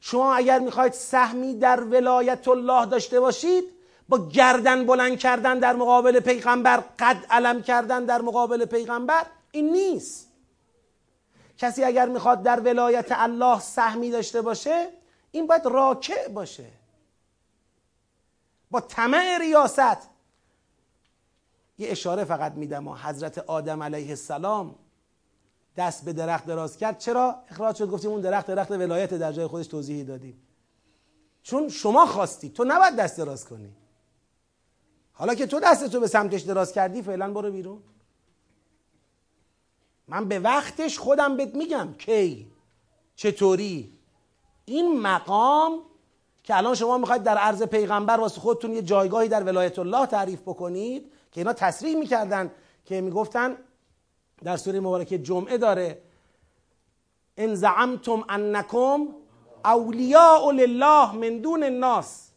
شما اگر می‌خواید سهمی در ولایت الله داشته باشید با گردن بلند کردن در مقابل پیغمبر قد علم کردن در مقابل پیغمبر این نیست. کسی اگر می‌خواد در ولایت الله سهمی داشته باشه این باید راکع باشه. با طمع ریاست. یه اشاره فقط میدم حضرت آدم علیه السلام دست به درخت دراز کرد. چرا؟ اخراج شد گفتیم اون درخت درخت ولایت در جای خودش توضیحی دادیم. چون شما خواستی تو نباید دست دراز کنی. حالا که تو دستتو به سمتش دراز کردی فعلا برو بیرون. من به وقتش خودم بهت میگم کی؟ چطوری؟ این مقام که الان شما می‌خواید در عرض پیغمبر واسه خودتون یه جایگاهی در ولایت الله تعریف بکنید که اینا تصریح می‌کردن که می‌گفتن در سوره مبارکه جمعه داره ان زعمتم انکم اولیاء لله من دون الناس.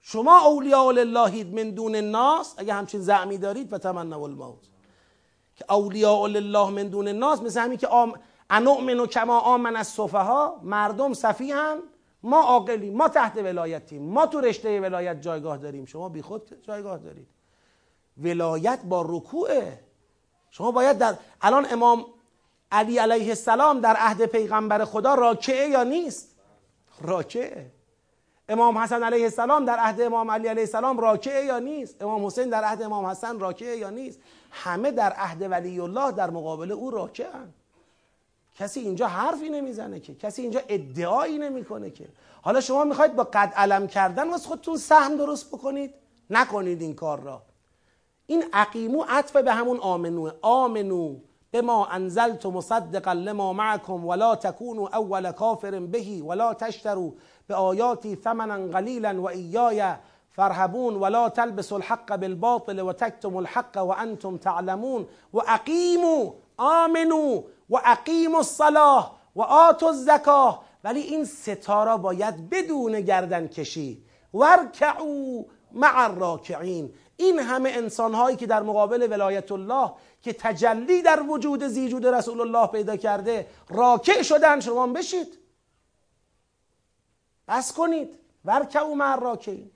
شما اولیاء للهید من دون الناس اگه همچین زعمی دارید و تمنوا الموت. که اولیاء لله من دون الناس مثل همین که آم انؤمن کما آمن از ها مردم صفیحن ما عاقلیم ما تحت ولایتیم ما تو رشته ولایت جایگاه داریم. شما بیخود جایگاه دارید. ولایت با رکوعه شما باید در الان امام علی علیه السلام در عهد پیغمبر خدا راکعه یا نیست؟ راکعه. امام حسن علیه السلام در عهد امام علی علیه السلام راکعه یا نیست؟ امام حسین در عهد امام حسن راکعه یا نیست؟ همه در عهد ولی الله در مقابل او راکعه کسی اینجا حرفی نمی‌زنه که کسی اینجا ادعایی نمی‌کنه که. حالا شما می‌خواید با قد علم کردن واسه خودتون سهم درست بکنید؟ نکنید این کار را. این عقیمو عطف به همون آمنو آمنو به ما انزلت مصدقا لما معکم ولا تکونوا اول کافر بهی ولا تشتروا به آیاتی ثمنا قلیلا و ایای فرهبون ولا تلبسوا الحق بالباطل و تکتموا الحق و انتم تعلمون و اقیموا آمنو و اقیموا الصلاه و آتوا الزکاه. ولی این ستاره باید بدون گردن کشی. ورکعوا مع الراکعین. این همه انسان هایی که در مقابل ولایت الله که تجلی در وجود زیجود رسول الله پیدا کرده راکع شدن شما بشید. بس کنید. ورکعوا مع الراکعین.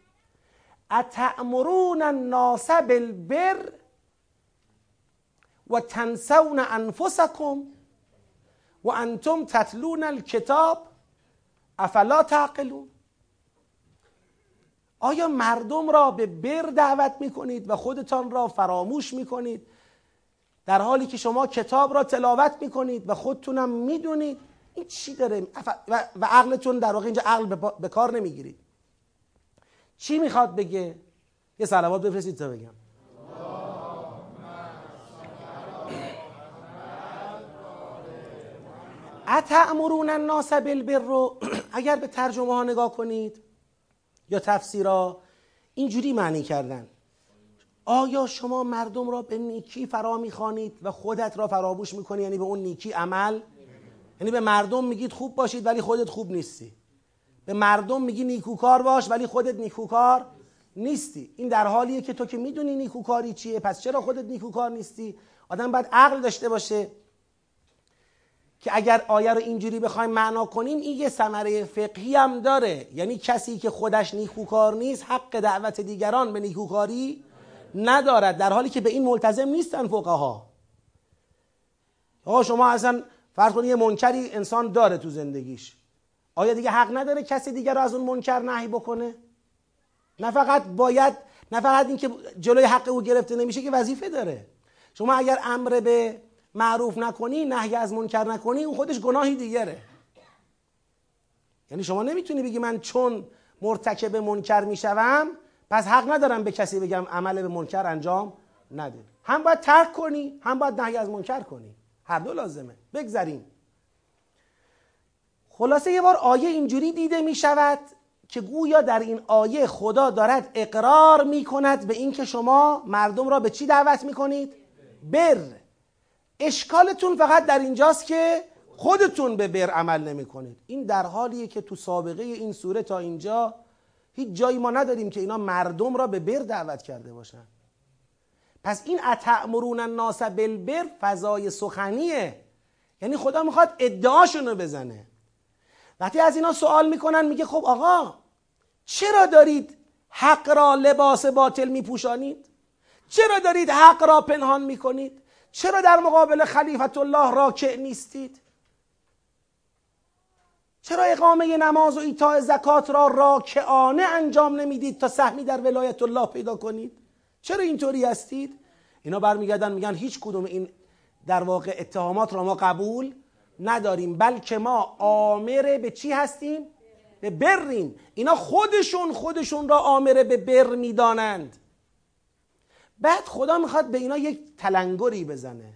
اتأمرون الناس بالبر و تنسون انفسکم و انتم تتلون الکتاب افلا تعقلون؟ آیا مردم را به بر دعوت می‌کنید و خودتان را فراموش می‌کنید؟ در حالی که شما کتاب را تلاوت می‌کنید و خودتونم می‌دونید این چی داره؟ و عقلتون در واقع اینجا عقل به کار نمی‌گیرید. چی می‌خواد بگه؟ یه سلوات بفرستید تا بگم. اتعمرون الناس بالبر؟ رو اگر به ترجمه ها نگاه کنید یا تفسیرا اینجوری معنی کردن. آیا شما مردم را به نیکی فرا می‌خوانید و خودت را فراموش می‌کنی؟ یعنی به اون نیکی عمل؟ یعنی به مردم میگید خوب باشید ولی خودت خوب نیستی. به مردم میگی نیکوکار باش ولی خودت نیکوکار نیستی. این در حالیه که تو که می‌دونی نیکوکاری چیه پس چرا خودت نیکوکار نیستی؟ آدم باید عقل داشته باشه که اگر آیه رو اینجوری بخوایم معنا کنیم این یه ثمره فقهی هم داره. یعنی کسی که خودش نیکوکار نیست حق دعوت دیگران به نیکوکاری ندارد. در حالی که به این ملتزم نیستن فقها. آقا شما اصلا فرض کنید یه منکری انسان داره تو زندگیش. آیا دیگه حق نداره کسی دیگر رو از اون منکر نهی بکنه؟ نه فقط باید نه فقط اینکه جلوی حق او گرفته نمیشه که وظیفه داره. شما اگر امر به معروف نکنی نهی از منکر نکنی اون خودش گناهی دیگره. یعنی شما نمی‌تونی بگی من چون مرتکب منکر می‌شوم پس حق ندارم به کسی بگم عمل به منکر انجام نده. هم باید ترک کنی هم باید نهی از منکر کنی. هر دو لازمه. بگذریم. خلاصه یه بار آیه اینجوری دیده می شود که گویا در این آیه خدا دارد اقرار می کند به اینکه شما مردم را به چی دعوت می کنید؟ بر. اشکالتون فقط در اینجاست که خودتون به بر عمل نمی کنید. این در حالیه که تو سابقه این سوره تا اینجا هیچ جایی ما نداریم که اینا مردم را به بر دعوت کرده باشن. پس این اتعمرون الناس بالبر فضای سخنیه. یعنی خدا می‌خواد ادعاشون رو بزنه. وقتی از اینا سوال می‌کنن میگه خب آقا چرا دارید حق را لباس باطل میپوشانید؟ چرا دارید حق را پنهان می‌کنید؟ چرا در مقابل خلیفت الله راکع نیستید؟ چرا اقامه نماز و ایتاء زکات را راکعانه انجام نمی‌دید تا سهمی در ولایت الله پیدا کنید؟ چرا اینطوری هستید؟ اینا برمیگردن میگن هیچ کدوم این در واقع اتهامات را ما قبول نداریم بلکه ما آمر به چی هستیم؟ به بریم. اینا خودشون خودشون را آمره به بر می‌دانند. بعد خدا می‌خواد به اینا یک تلنگری بزنه.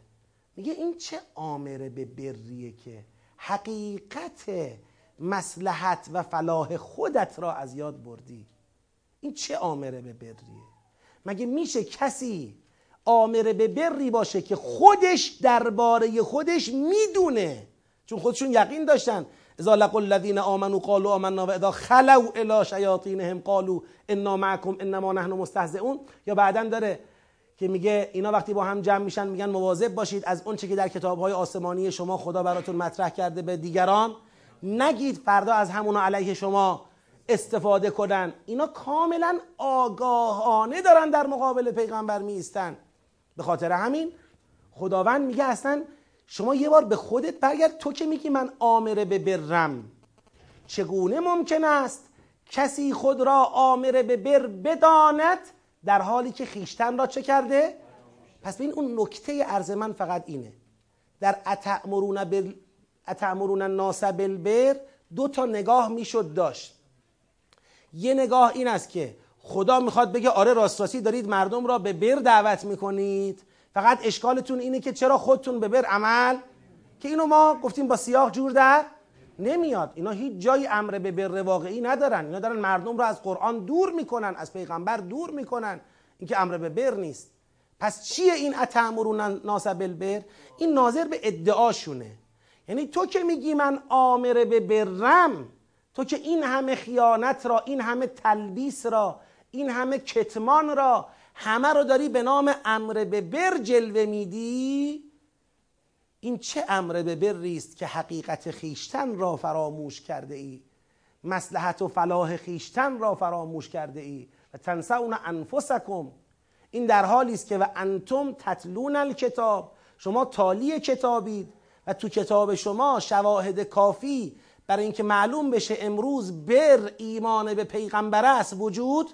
میگه این چه آمره به بریه که حقیقت مسلحت و فلاح خودت را از یاد بردی. این چه آمره به بریه؟ مگه میشه کسی آمره به بری باشه که خودش درباره خودش می‌دونه؟ چون خودشون یقین داشتن. اذا لقوا الذين امنوا قالوا آمنا و اذا خلوا الى شیاطینهم قالوا انا معكم انما نحن مستهزئون. یا بعدا داره که میگه اینا وقتی با هم جمع میشن میگن مواظب باشید از اون چه که در کتابهای آسمانی شما خدا براتون مطرح کرده به دیگران نگید فردا از همونا علیه شما استفاده کنن. اینا کاملا آگاهانه دارن در مقابل پیغمبر میستن به خاطر همین خداوند میگه اصلا شما یه بار به خودت برگرد. تو که میگی من آمره به برم. چگونه ممکن است کسی خود را آمره به بر بداند در حالی که خیشتن را چه کرده؟ پس ببین اون نکته عرض من فقط اینه. در اتعمرون بل اتعمرون الناس بالبر دو تا نگاه می‌شد داشت. یه نگاه این است که خدا می‌خواد بگه آره راست راستی دارید مردم را به بر دعوت می‌کنید. فقط اشکالتون اینه که چرا خودتون به بر عمل که اینو ما گفتیم با سیاق جور در نمیاد. اینا هیچ جای امر به بر واقعی ندارن. اینا دارن مردم رو از قرآن دور می‌کنن از پیغمبر دور می‌کنن. اینکه امر به بر نیست. پس چیه این اتامرون ناس بالبر؟ این ناظر به ادعاشونه. یعنی تو که میگی من آمر به برم تو که این همه خیانت را این همه تلبیس را این همه کتمان را همه رو داری به نام امر به بر جلوه میدی؟ این چه امر به بری است که حقیقت خیشتن را فراموش کرده ای؟ مسلحت و فلاح خیشتن را فراموش کرده ای؟ و تنسون انفسکم. این در حالی است که و انتم تتلون الکتاب. شما تالی کتابید و تو کتاب شما شواهد کافی برای اینکه معلوم بشه امروز بر ایمان به پیغمبر است وجود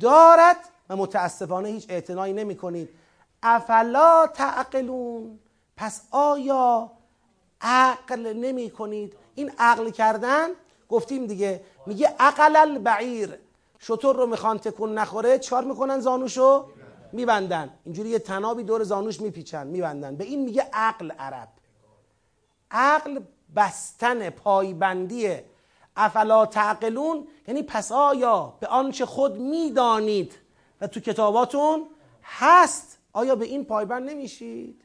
دارد. و متاسفانه هیچ اعتنایی نمی کنید افلا تعقلون. پس آیا عقل نمی کنید این عقل کردن گفتیم دیگه میگه عقل البعیر. شطور رو می‌خوان تکون نخوره چکار می‌کنن زانوشو؟ میبندن. اینجوری یه تنابی دور زانوش میپیچن میبندن. به این میگه عقل عرب. عقل بستن پایبندی. افلا تعقلون. یعنی پس آیا به آنچه خود می‌دانید و تو کتاباتون هست. آیا به این پایبند نمیشید؟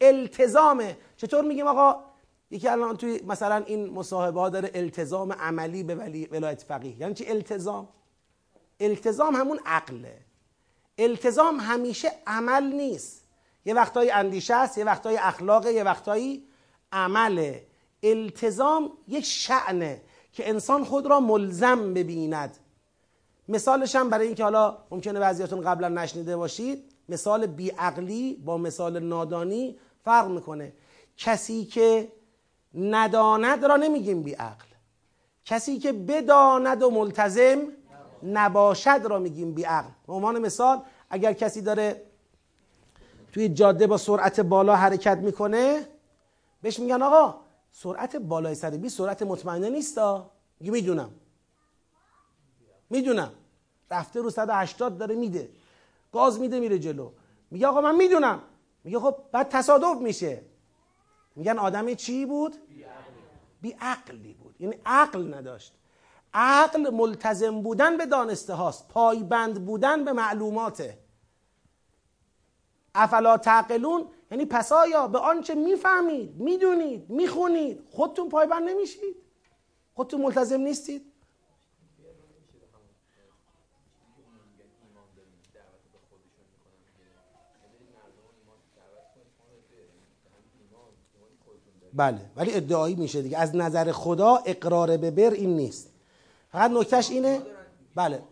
التزامه چطور میگیم آقا؟ یکی الان توی مثلا این مصاحبه ها داره التزام عملی به ولایت فقیه. یعنی چی التزام؟ التزام همون عقله. التزام همیشه عمل نیست. یه وقتایی اندیشه است یه وقتایی اخلاقه یه وقتایی عمله. التزام یک شعنه که انسان خود را ملزم ببیند. مثالش هم برای اینکه حالا ممکنه بعضیاتون قبلا نشنیده باشید مثال بیعقلی با مثال نادانی فرق می‌کنه. کسی که نداند را نمیگیم بیعقل. کسی که بداند و ملتزم نباشد را میگیم بیعقل. به عنوان مثال اگر کسی داره توی جاده با سرعت بالا حرکت می‌کنه بهش میگن آقا سرعت بالای 120 سرعت مطمئنه نیستا. میگه می‌دونم. می‌دونم. رفته رو 180 داره میده. گاز میده میره جلو. میگه آقا من می‌دونم. میگه خب بعد تصادف میشه. میگن آدمی چی بود؟ بی عقلی بود. یعنی عقل نداشت. عقل ملتزم بودن به دانسته هاست. پایبند بودن به معلوماته. افلا تعقلون؟ یعنی پس آیا به آنچه می‌فهمید می‌دونید می‌خونید خودتون پایبند نمیشید؟ خودتون ملتزم نیستید؟ بله ولی ادعایی میشه دیگه. از نظر خدا اقرار به بر این نیست. فقط نکتهش اینه بله.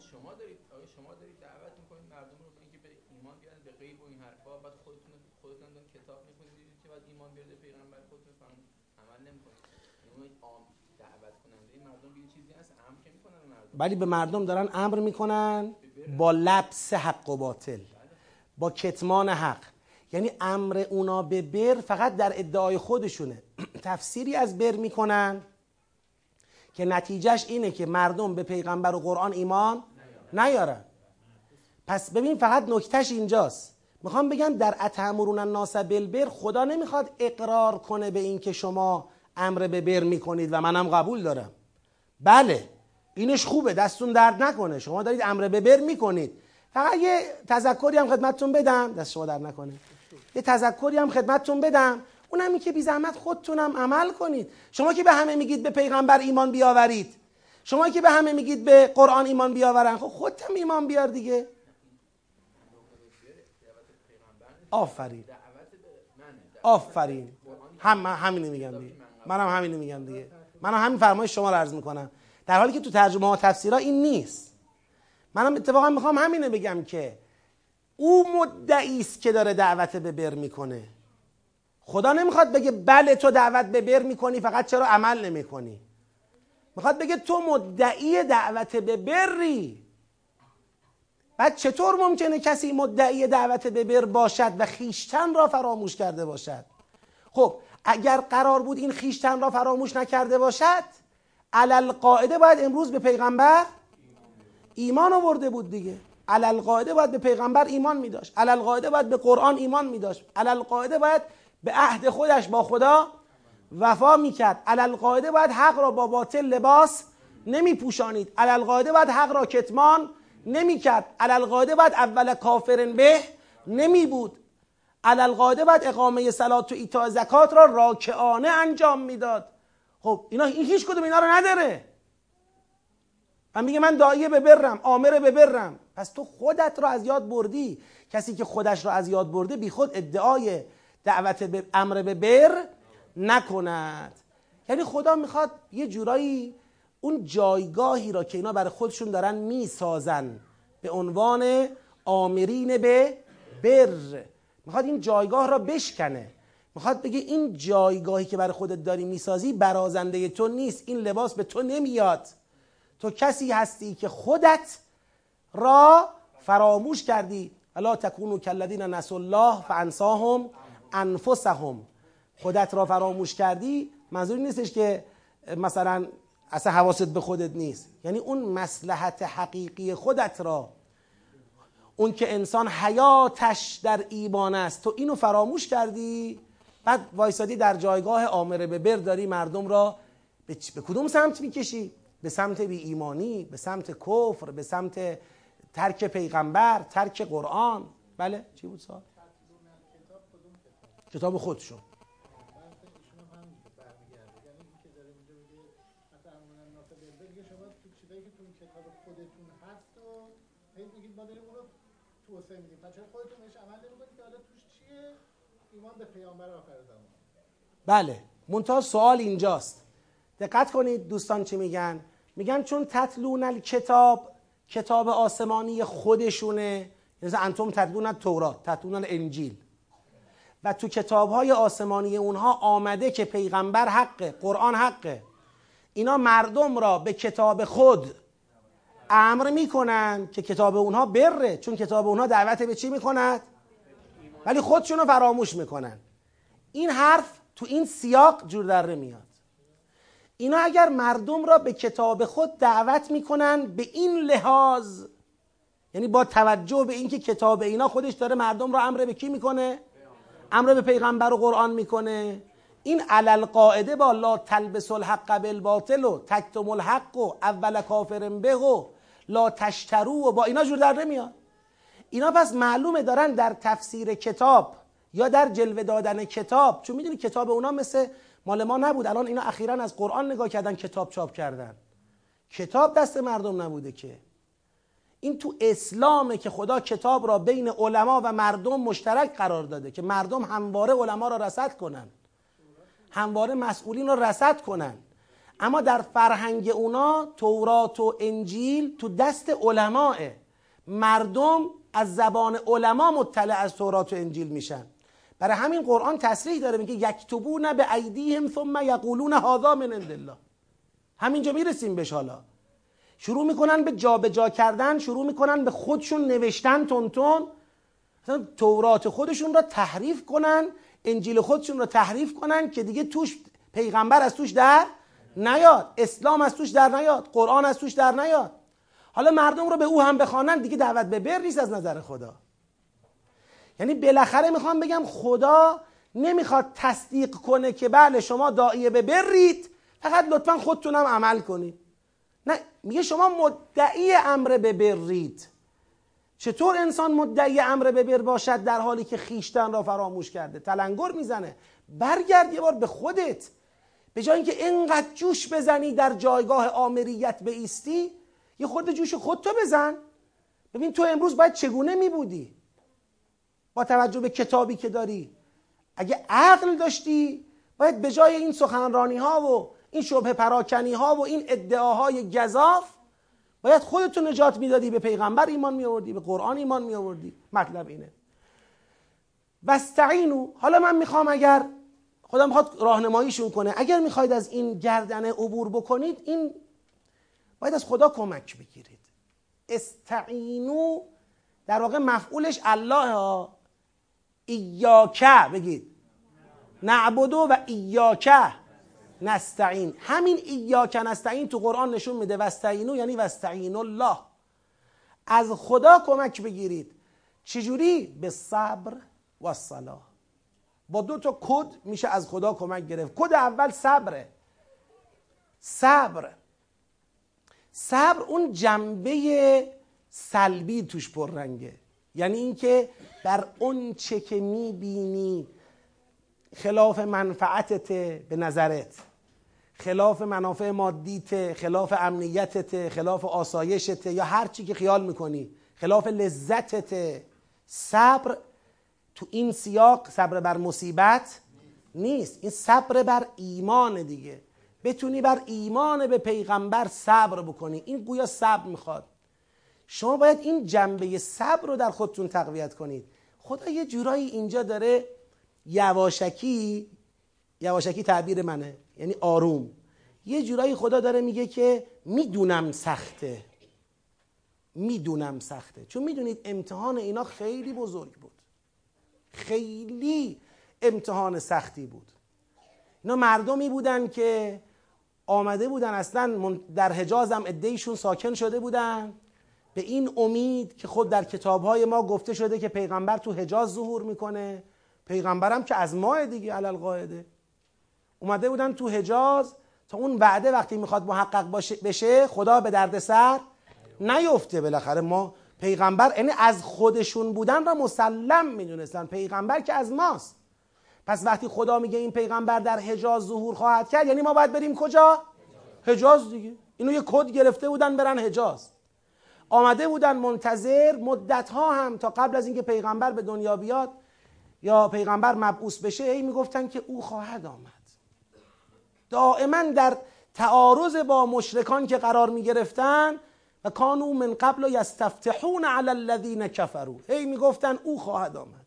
ولی به مردم دارن امر می‌کنن با لبس حق و باطل. با کتمان حق. یعنی امر اونا به بر فقط در ادعای خودشونه. تفسیری از بر می‌کنن که نتیجهش اینه که مردم به پیغمبر و قرآن ایمان نیارن. پس ببین فقط نکتهش اینجاست. می‌خوام بگم در اتمرون الناس بالبر خدا نمی‌خواد اقرار کنه به اینکه شما امر به بر می‌کنید و منم قبول دارم. بله اینش خوبه دستون درد نکنه. شما دارید امر به بر می‌کنید. فقط یه تذکری هم خدمتتون بدم. دست شما درد نکنه. یه تذکری هم خدمتتون بدم. اونم که بی زحمت خودتونم عمل کنید. شما که به همه میگید به پیغمبر ایمان بیاورید. شما که به همه میگید به قرآن ایمان بیاورن. خب خودتم ایمان بیار دیگه. آفرین. آفرین. هم همینو میگم دیگه. منم همینو میگم دیگه. منم همین فرمایش شما رو عرض می‌کنم. در حالی که تو ترجمه ها تفسیرها این نیست. منم اتفاقا می‌خوام همینو بگم که او مدعی است که داره دعوت به بر می‌کنه. خدا نمی‌خواد بگه بله تو دعوت به بر می‌کنی فقط چرا عمل نمی‌کنی؟ می‌خواد بگه تو مدعی دعوت به بری. بعد چطور ممکنه کسی مدعی دعوت به بر باشد و خیشتن را فراموش کرده باشد؟ خب اگر قرار بود این خیشتن را فراموش نکرده باشد علل قاعده باید امروز به پیغمبر ایمان آورده بود دیگه. علل قاعده باید به پیغمبر ایمان می داشت علل قاعده باید به قرآن ایمان می داشت علل قاعده باید به عهد خودش با خدا وفا می کرد علل قاعده باید حق را با باطل لباس نمی پوشانید علل قاعده باید حق را کتمان نمی کرد علل قاعده باید اول کافرن به نمی بود علل قاعده باید اقامه سلات و ایتا زکات را راکعانه انجام می‌داد. خب اینا این هیچ کدوم اینا رو نداره. و میگه من دایه ببرم آمره ببرم پس تو خودت رو از یاد بردی. کسی که خودش رو از یاد برده بی خود ادعای دعوت به امر به بر نکند. یعنی خدا می‌خواد یه جورایی اون جایگاهی را که اینا برای خودشون دارن می‌سازن به عنوان آمرین به بر. می‌خواد این جایگاه را بشکنه. می‌خواد بگه این جایگاهی که برای خودت داری می‌سازی برازنده تو نیست این لباس به تو نمیاد. تو کسی هستی که خودت را فراموش کردی. الا تکونو کلذین نس الله فانساهم انفسهم. خودت را فراموش کردی منظوری نیستش که مثلا اصلا حواست به خودت نیست. یعنی اون مسلحت حقیقی خودت را. اون که انسان حیاتش در ایمان است. تو اینو فراموش کردی بعد وایسادی در جایگاه آمره به بر داری مردم را به, به کدوم سمت می‌کشی؟ به سمت بی ایمانی به سمت کفر به سمت ترک پیغمبر ترک قرآن. بله چی بود سوال؟ کتاب خودشون توسعه میدیم پس چرا خودتون عمل نمی‌کنید که حالا توش چیه ایمان به پیامبر بله منتها سوال اینجاست. دقت کنید دوستان چی میگن؟ میگن چون تطلون کتاب کتاب آسمانی خودشونه یعنی انتم تطلون تورات تطلون انجیل و تو کتاب های آسمانی اونها آمده که پیغمبر حقه قرآن حقه. اینا مردم را به کتاب خود امر می‌کنن که کتاب اونها بره چون کتاب اونها دعوت به چی می‌کند؟ ولی خودشون رو فراموش می‌کنن. این حرف تو این سیاق جور در میاد اینا اگر مردم را به کتاب خود دعوت می‌کنن به این لحاظ یعنی با توجه به اینکه کتاب اینا خودش داره مردم را امر به کی می‌کنه؟ امر به پیغمبر و قرآن می‌کنه. این علل قاعده با لا تلبس الحق بالباطل و تکتم الحق و اول کافر به و لا تشترو و با اینا جور در نمیاد. اینا پس معلومه دارن در تفسیر کتاب یا در جلوه دادن کتاب. چون می‌دونی کتاب اونا مثل مال ما نبود. الان اینا اخیرا از قرآن نگاه کردن کتاب چاپ کردن. کتاب دست مردم نبوده که. این تو اسلامه که خدا کتاب را بین علما و مردم مشترک قرار داده که مردم همواره علما را رسد کنن. همواره مسئولین را رسد کنن. اما در فرهنگ اونا تورات و انجیل تو دست علماه. مردم از زبان علما مطلع از تورات و انجیل میشن. برای همین قرآن تصریح داره میگه یکتبون به ایدیهم ثم یقولون هذا من عند الله. همینجا می‌رسیم بهش حالا. شروع می‌کنن به جابجا جا کردن شروع می‌کنن به خودشون نوشتن تون مثلا تورات خودشون را تحریف کنن انجیل خودشون را تحریف کنن که دیگه توش پیغمبر از توش در نیاد اسلام از توش در نیاد قرآن از توش در نیاد. حالا مردم رو به او هم بخوانن دیگه دعوت به بر نیست از نظر خدا. یعنی بالاخره می‌خوام بگم خدا نمی‌خواد تصدیق کنه که بله شما داعیه به برید فقط لطفا خودتونم عمل کنید. نه میگه شما مدعی امر به برید چطور انسان مدعی امر به بر باشد در حالی که خیشتن را فراموش کرده؟ تلنگر می‌زنه. برگرد یه بار به خودت. به جای اینکه اینقدر جوش بزنی در جایگاه آمریت ایستی یه خورده جوش خودتو بزن. ببین تو امروز باید چگونه می بودی با توجه به کتابی که داری. اگه عقل داشتی باید به جای این سخنرانی ها و این شبه پراکنی ها و این ادعاهای گذاف باید خودتو نجات می‌دادی به پیغمبر ایمان می آوردی به قرآن ایمان می آوردی مطلب اینه. وستعینو حالا من می‌خوام اگر خدا می‌خواد راهنماییشون کنه اگر می‌خواید از این گردنه عبور بکنید این باید از خدا کمک بگیرید. استعینو در واقع مفعولش الله ها. ایاکه بگید. نعبدو و ایاکه. نستعین. همین ایاکه نستعین تو قرآن نشون میده وستعینو یعنی وستعین الله. از خدا کمک بگیرید. چجوری؟ به صبر و صلاح. با دو تا کد میشه از خدا کمک گرفت. کد اول صبره. صبر. صبر اون جنبه سلبی توش پررنگه. یعنی اینکه بر اون چه که می‌بینی خلاف منفعتت به نظرت. خلاف منافع مادیت خلاف امنیتت خلاف آسایشت یا هر چی که خیال می‌کنی. خلاف لذتت صبر تو این سیاق صبر بر مصیبت نیست. این صبر بر ایمان دیگه. بتونی بر ایمان به پیغمبر صبر بکنی. این گویا صبر می‌خواد. شما باید این جنبه صبر رو در خودتون تقویت کنید. خدا یه جورایی اینجا داره یواشکی یواشکی تعبیر منه. یعنی آروم. یه جورایی خدا داره میگه که می‌دونم سخته. می‌دونم سخته. چون می‌دونید امتحان اینا خیلی بزرگ بود. خیلی امتحان سختی بود. اینا مردمی بودن که آمده بودن اصلا در حجاز هم ادهیشون ساکن شده بودن. به این امید که خود در کتابهای ما گفته شده که پیغمبر تو حجاز ظهور می‌کنه. پیغمبرم که از ماه دیگه علل قاعده. اومده بودن تو حجاز تا اون وعده وقتی می‌خواد محقق بشه خدا به درد سر نیفته بالاخره. ما پیغمبر یعنی از خودشون بودن را مسلم می‌دونستن. پیغمبر که از ماست. پس وقتی خدا میگه این پیغمبر در حجاز ظهور خواهد کرد یعنی ما باید بریم کجا؟ حجاز دیگه. اینو یه کد گرفته بودن برن حجاز. آمده بودن منتظر مدت ها هم تا قبل از اینکه پیغمبر به دنیا بیاد یا پیغمبر مبعوث بشه ای می‌گفتن که او خواهد آمد. دائما در تعارض با مشرکان که قرار می‌گرفتن و کانو من قبل یستفتحون علی الذین کفروا. هی می‌گفتن او خواهد آمد.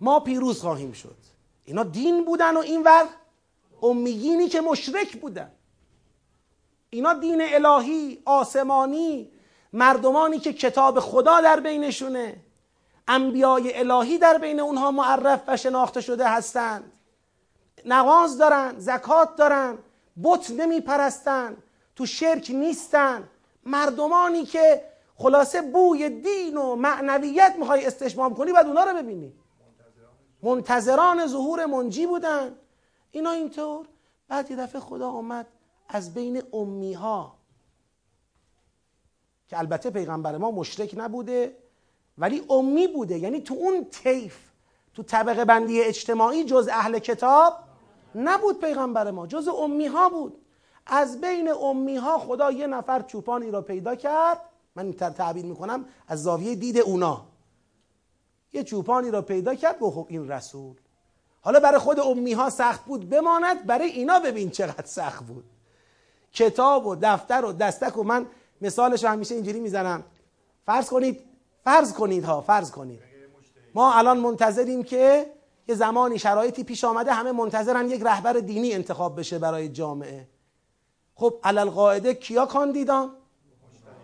ما پیروز خواهیم شد. اینا دین بودن و اینور امیینی که مشرک بودن. اینا دین الهی آسمانی مردمانی که کتاب خدا در بینشونه. انبیای الهی در بین اونها معرف و شناخته شده هستند. نماز دارن زکات دارن بت نمی پرستن تو شرک نیستن. مردمانی که خلاصه بوی دین و معنویت می‌خوای استشمام کنی باید اونا رو ببینی. منتظران ظهور منجی بودن. اینا اینطور. بعد یه دفعه خدا آمد از بین امی ها که البته پیغمبر ما مشرک نبوده ولی امی بوده. یعنی تو اون طیف تو طبقه بندی اجتماعی جز اهل کتاب نبود پیغمبر ما جز امی ها بود. از بین امی ها خدا یه نفر چوپانی را پیدا کرد. من تعبیر می‌کنم از زاویه دید اونا. یه چوپانی را پیدا کرد گفت خب این رسول. حالا برای خود امی ها سخت بود بماند برای اینا ببین چقدر سخت بود. کتاب و دفتر و دستک و من مثالش همیشه اینجوری می‌زنم. فرض کنید فرض کنید ها فرض کنید. ما الان منتظریم که یه زمانی شرایطی پیش آمده همه منتظرن یک رهبر دینی انتخاب بشه برای جامعه. خب علل قاعده کیا کاندیدان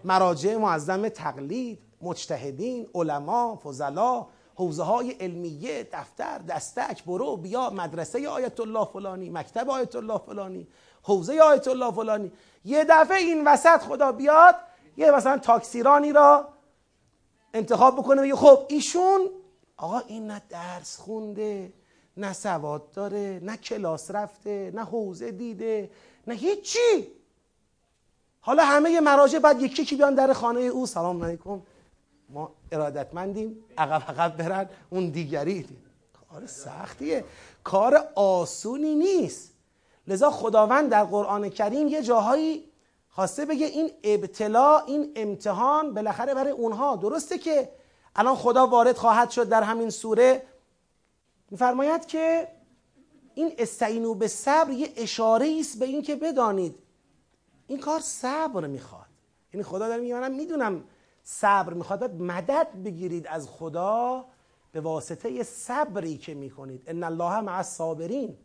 مراجع معظم تقلید مجتهدین علما فضلا حوزه های علمیه دفتر دستک برو بیا مدرسه آیت الله فلانی مکتب آیت الله فلانی حوزه آیت الله فلانی. یه دفعه این وسط خدا بیاد یه مثلا تاکسیرانی را انتخاب بکنه بگه خب ایشون آقا این نه درس خونده نه سواد داره نه کلاس رفته نه حوزه دیده نه هیچی. حالا همه مراجع بعد یکی یکی بیان در خانه او. سلام علیکم. ما ارادتمندیم عقب عقب برن اون دیگری. کار سختیه. کار آسونی نیست. لذا خداوند در قرآن کریم یه جاهایی خواسته بگه این ابتلا این امتحان بالاخره برای اونها. درسته که الان خدا وارد خواهد شد در همین سوره. میفرماید که این استعینو به صبر یه اشاره است به اینکه بدانید. این کار صبر می‌خواد. یعنی خدا داره میگه می‌دونم صبر می‌خواد. مدد بگیرید از خدا به واسطه صبری که می‌کنید. ان الله مع الصابرین.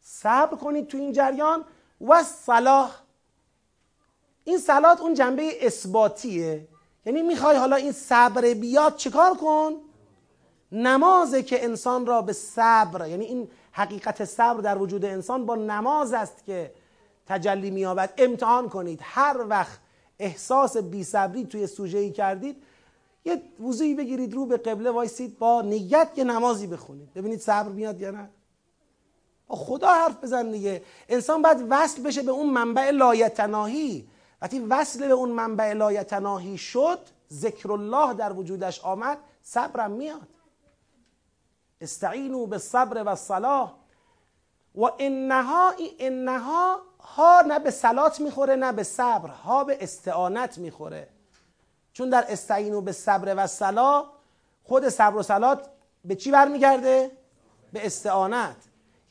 صبر کنید تو این جریان. و صلاح. این صلات اون جنبه اثباتیه. یعنی می‌خوای حالا این صبر بیاد چیکار کن؟ نمازه که انسان را به صبر یعنی این حقیقت صبر در وجود انسان با نماز است که تجلی میابد امتحان کنید. هر وقت احساس بی صبری توی سوژه ای کردید یه وضوعی بگیرید رو به قبله وایسید با نیت یه نمازی بخونید. ببینید صبر میاد یا نه. با خدا حرف بزن دیگه. انسان باید وصل بشه به اون منبع لایتناهی. وقتی وصل به اون منبع لایتناهی شد ذکر الله در وجودش آمد صبرم میاد. استعینوا بالصبر و صلاح و انها انها ها نه به صلات می‌خوره نه به صبر ها به استعانت می‌خوره. چون در استعینو به صبر و صلاح خود صبر و صلات به چی برمیگرده؟ به استعانت.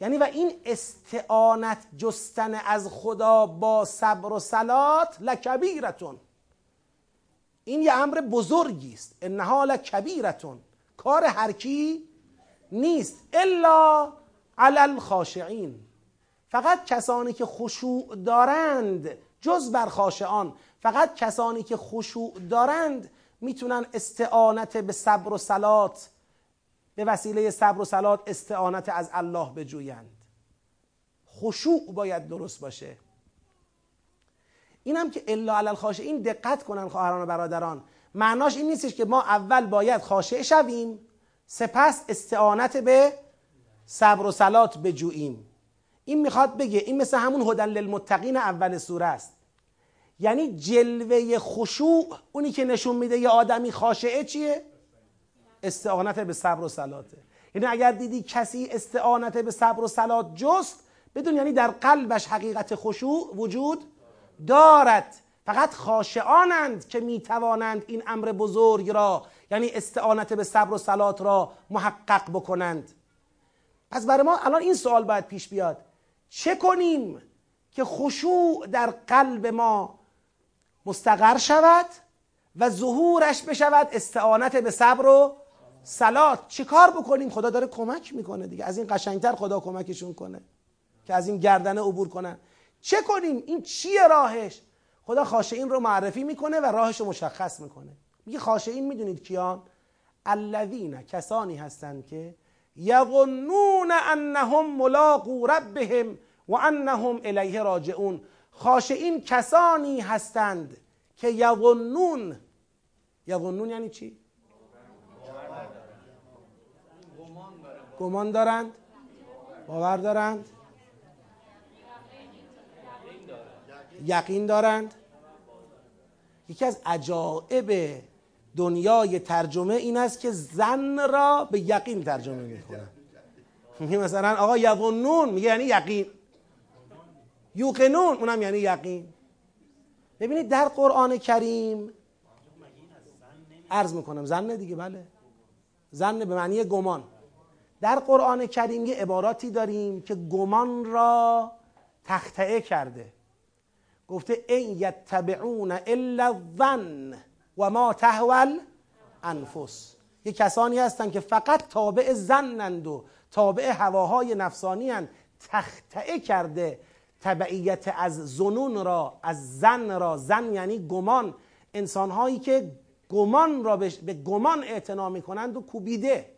یعنی و این استعانت جستن از خدا با صبر و صلات لکبیرتون. این یه امر بزرگی است. انها لکبیرتون. کار هر کی نیست. الا علی الخاشعین. فقط کسانی که خشوع دارند جز بر خاشعان. فقط کسانی که خشوع دارند می‌تونن استعانت به صبر و صلات به وسیله صبر و صلات استعانت از الله بجویند. خشوع باید درست باشه. اینم که الا علی الخاشعین دقت کنن خواهران و برادران. معناش این نیستش که ما اول باید خاشع شویم سپس استعانت به صبر و صلات بجوییم. این می‌خواد بگه این مثل همون هدن للمتقین اول سوره است. یعنی جلوه خشوع اونی که نشون میده یه آدمی خاشعه چیه؟ استعانت به صبر و صلاته یعنی اگر دیدی کسی استعانت به صبر و صلات جست بدون یعنی در قلبش حقیقت خشوع وجود دارد. فقط خاشعانند که می‌توانند این امر بزرگ را یعنی استعانت به صبر و صلات را محقق بکنند. پس برای ما الان این سوال باید پیش بیاد. چه کنیم که خشوع در قلب ما مستقر شود و ظهورش بشود استعانت به صبر و سلات چه کار بکنیم؟ خدا داره کمک می‌کنه دیگه. از این قشنگتر خدا کمکشون کنه که از این گردنه عبور کنن. چه کنیم؟ این چیه راهش؟ خدا خاشعین رو معرفی می‌کنه و راهش رو مشخص می‌کنه. میگه خاشعین می‌دونید کیان؟ الذین کسانی هستند که یظنون انهم ملاقو ربهم و انهم الیه راجعون. خاشعین کسانی هستند که یظنون. یظنون یعنی چی؟ گمان دارند؟ باور دارند؟ یقین دارند؟ یکی از عجائب دنیای ترجمه این است که زن را به یقین ترجمه می‌کنن. میگه مثلا آقا یظنون میگه یعنی یقین. یوقنون اونم یعنی یقین. ببینید در قرآن کریم عرض می‌کنم زن دیگه بله. زن به معنی گمان. در قرآن کریم یه عباراتی داریم که گمان را تختعه کرده. گفته این یتبعون الا الظن و ما تهول انفس یه کسانی هستن که فقط تابع زنند و تابع هواهای نفسانی هن. تختعه کرده تبعیت از زنون را از زن را. زن یعنی گمان. انسانهایی که گمان را به گمان اعتنا می‌کنند و کوبیده.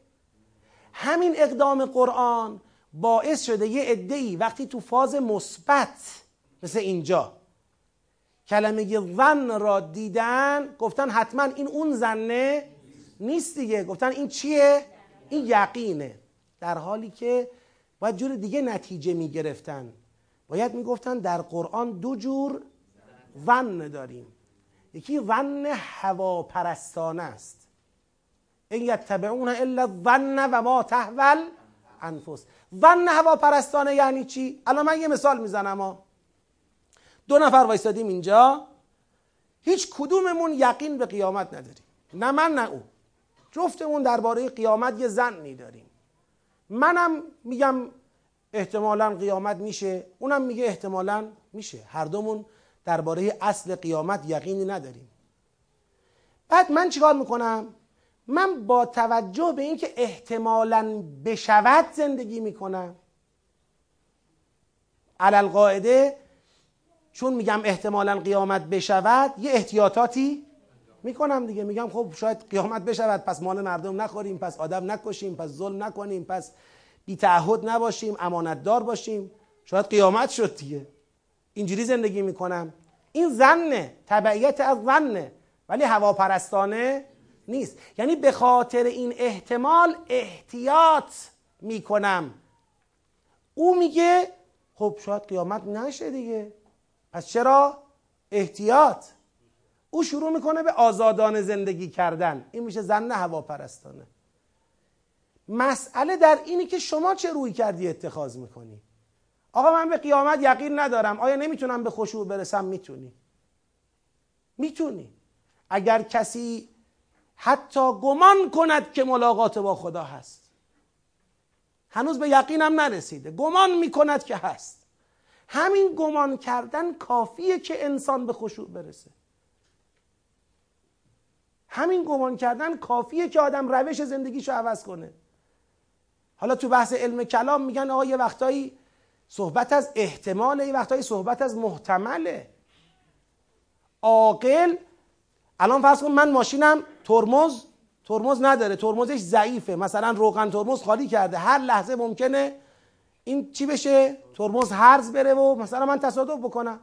همین اقدام قرآن باعث شده یه ای وقتی تو فاز مثبت مثل اینجا. کلمه ظن را دیدن گفتن حتما این اون زنه نیست دیگه. گفتن این چیه؟ این یقینه. در حالی که باید جور دیگه نتیجه می گرفتن باید می گفتن در قرآن دو جور ظن داریم. یکی ظن هواپرستانه است. این یتبعون الا الظن و ما تحول انفس ظن هواپرستانه یعنی چی؟ الان من یه مثال می‌زنم دو نفر وایستادیم اینجا. هیچ کدوممون یقین به قیامت نداریم. نه من نه او. جفتمون درباره قیامت یه زنی داریم. منم میگم احتمالا قیامت میشه. اونم میگه احتمالا میشه. هر دومون درباره اصل قیامت یقینی نداریم. بعد من چیکار می‌کنم؟ من با توجه به اینکه احتمالا بشود زندگی می‌کنم. علل قاعده چون میگم احتمالا قیامت بشود یه احتیاطاتی می‌کنم دیگه. میگم خب شاید قیامت بشود پس مال مردم نخوریم پس آدم نکشیم پس ظلم نکنیم پس بی تعهد نباشیم امانتدار باشیم. شاید قیامت شد دیگه. اینجوری زندگی می‌کنم. این زنه تبعیت از زنه ولی هواپرستانه نیست. یعنی به خاطر این احتمال احتیاط می‌کنم. او میگه خب شاید قیامت نشه دیگه. پس چرا؟ احتیاط. او شروع می‌کنه به آزادانه زندگی کردن. این میشه زن هواپرستانه. مسئله در اینی که شما چه روی کردی اتخاذ می‌کنی؟ آقا من به قیامت یقین ندارم. آیا نمی‌تونم به خشوع برسم؟ می‌تونی. می‌تونی. اگر کسی حتی گمان کند که ملاقات با خدا هست. هنوز به یقینم نرسیده. گمان می‌کند که هست. همین گمان کردن کافیه که انسان به خشوع برسه. همین گمان کردن کافیه که آدم روش زندگیشو عوض کنه. حالا تو بحث علم کلام میگن آقا یه وقتایی صحبت از احتماله یه وقتایی صحبت از محتمله. عاقل الان فرض کن من ماشینم ترمز ترمز نداره. ترمزش ضعیفه. مثلا روغن ترمز خالی کرده. هر لحظه ممکنه این چی بشه؟ ترمز هرز بره و مثلا من تصادف بکنم.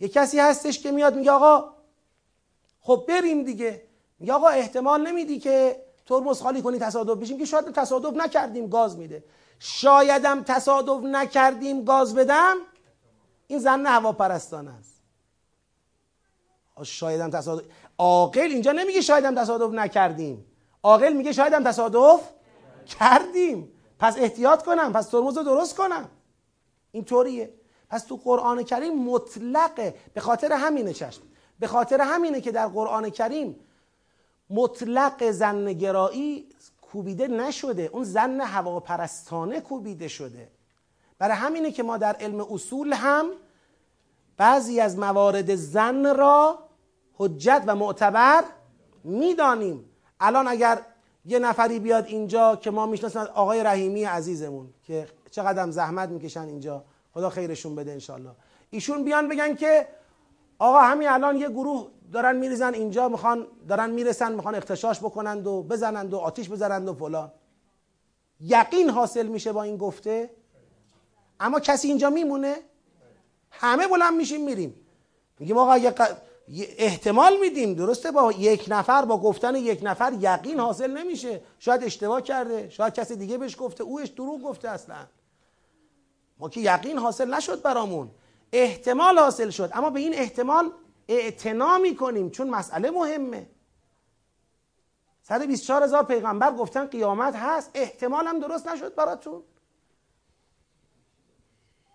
یه کسی هستش که میاد میگه آقا خب بریم دیگه. میگه آقا احتمال نمیدی که ترمز خالی کنی تصادف بشیم که شاید تصادف نکردیم گاز میده. شایدم تصادف نکردیم گاز بدم. این زن هواپرستانه است. شایدم تصادف عاقل اینجا نمیگه شایدم تصادف نکردیم. عاقل میگه شایدم تصادف کردیم. پس احتیاط کنم پس ترمز رو درست کنم. اینطوریه. پس تو قرآن کریم مطلقه. به خاطر همینه چشم. به خاطر همینه که در قرآن کریم مطلق زن گرایی کوبیده نشده. اون زن هواپرستانه کوبیده شده. برای همینه که ما در علم اصول هم بعضی از موارد زن را حجت و معتبر می‌دانیم. الان اگر یه نفری بیاد اینجا که ما می‌شناسیم آقای رحیمی عزیزمون که چقدر زحمت می‌کشن اینجا. خدا خیرشون بده انشالله ایشون بیان بگن که آقا همین الان یه گروه دارن میریزن اینجا می‌خوان دارن می‌رسن می‌خوان اختشاش بکنند و بزنند و آتیش بزنند و فلان. یقین حاصل میشه با این گفته؟ اما کسی اینجا میمونه؟ همه بلند میشیم میریم. میگیم آقا یه احتمال میدیم درسته؟ با یک نفر با گفتن یک نفر یقین حاصل نمیشه. شاید اشتباه کرده شاید کسی دیگه بهش گفته اوش دروغ گفته اصلا. ما که یقین حاصل نشد برامون. احتمال حاصل شد. اما به این احتمال اعتنا می‌کنیم چون مسئله مهمه. 124 هزار پیغمبر گفتن قیامت هست. احتمال هم درست نشد براتون.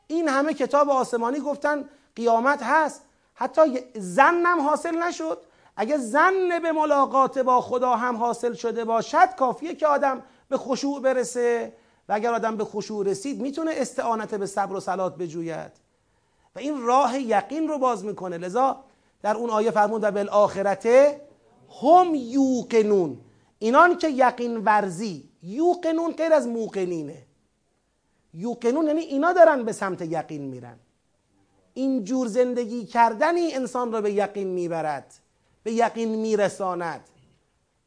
این همه کتاب آسمانی گفتن قیامت هست. حتی زنم حاصل نشد. اگه زن به ملاقات با خدا هم حاصل شده باشد کافیه که آدم به خشوع برسه. و اگر آدم به خشوع رسید می‌تونه استعانت به صبر و صلات بجوید. و این راه یقین رو باز می‌کنه. لذا در اون آیه فرمود و بالآخرت هم یوقنون. اینان که یقین ورزی یوقنون غیر از موقنینه. یوقنون یعنی اینا دارن به سمت یقین میرن. این جور زندگی کردنی انسان را به یقین می‌برد به یقین میرساند.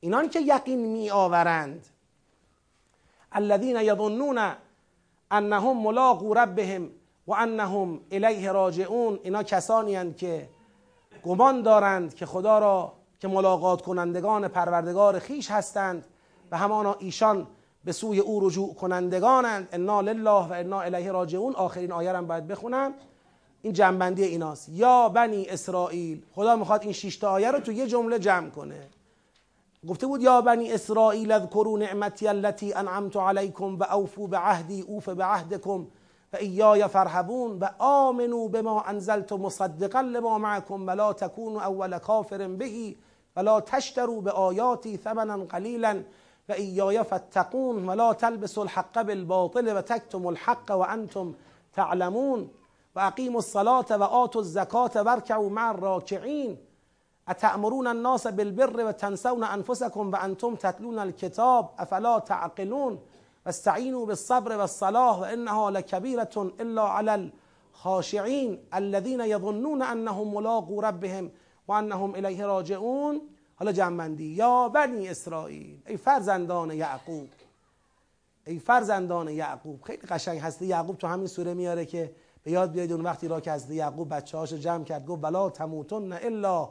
اینان که یقین میآورند. الذین یظنون انهم ملاقو ربهم و انهم الیه راجعون. اینا کسانی هستند که گمان دارند که خدا را که ملاقات کنندگان پروردگار خیش هستند. و همانا ایشان به سوی او رجوع کنندگانند. انا لله و انا الیه راجعون. آخرین آیه هم باید بخونم. این جنبندی ایناست. یا بنی اسرائیل خدا می‌خواد این شش تا آیه رو تو یه جمله جمع کنه. گفته بود یا بنی اسرائیل اذکروا نعمتی التي انعمت علیکم و اوفوا بعهدی اوف بعهدکم و ایای فرحبون و آمنوا بما انزلت مصدقا لما معكم ولا تكونوا اول کافر بهی ولا تشتروا بآیاتی ثمنا قلیلا و ایای فتقون ولا تلبسوا الحق بالباطل و الحق و انتم تعلمون. و اقیموا الصلاة و آتوا الزکاة وارکعوا مع الراکعین. اتأمرون الناس بالبر و تنسون انفسکم و انتم تتلون الكتاب افلا تعقلون. واستعینوا بالصبر والصلاة و انها لكبیرة الا على الخاشعین الذين يظنون انهم ملاقو ربهم و انهم الیه راجعون. حالا جنبندی. یا بنی اسرائیل ای فرزندان یعقوب ای فرزندان یعقوب. خیلی قشنگ هست یعقوب تو همین سوره میاره که به یاد بیاید اون وقتی را که از یعقوب بچه هاشو جمع کرد گفت ولا تموتن الا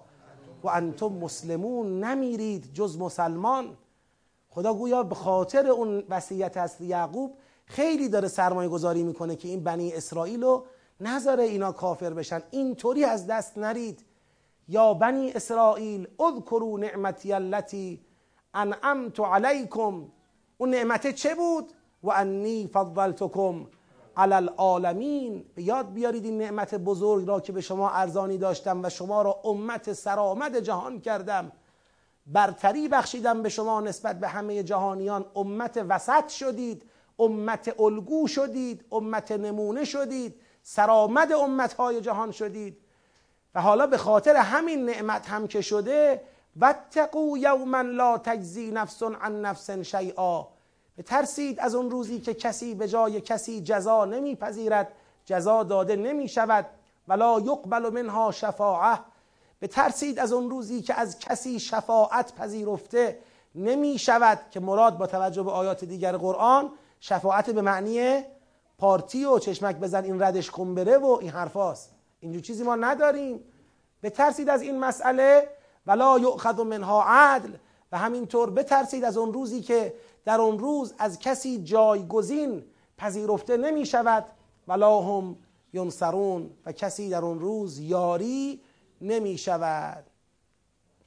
و انتم مسلمون. نمیرید جز مسلمان. خدا گویا به خاطر اون وصیت از یعقوب خیلی داره سرمایه گذاری می‌کنه که این بنی اسرائیل رو نذاره اینا کافر بشن. اینطوری از دست نرید. یا بنی اسرائیل اذکروا نعمتی التي انعمت علیکم. اون نعمت چه بود؟ و انی فضلتکم. علی العالمین به یاد بیارید این نعمت بزرگ را که به شما ارزانی داشتم و شما را امت سرآمد جهان کردم. برتری بخشیدم به شما نسبت به همه جهانیان. امت وسط شدید امت الگو شدید امت نمونه شدید سرآمد امتهای جهان شدید. و حالا به خاطر همین نعمت هم که شده واتقوا یوما لا تجزی نفس عن نفس شیئا. بترسید از اون روزی که کسی به جای کسی جزا نمیپذیرد جزا داده نمی شود ولا یقبل منها شفاعه. بترسید از اون روزی که از کسی شفاعت پذیرفته نمی شود که مراد با توجه به آیات دیگر قرآن شفاعت به معنی پارتی و چشمک بزن این ردش کن بره و این حرفاست اینجور چیزی ما نداریم. بترسید از این مسئله ولا یؤخذ منها عدل. و همینطور بترسید از اون روزی که در اون روز از کسی جایگزین پذیرفته نمی شود ولا هم ینصرون و کسی در اون روز یاری نمی شود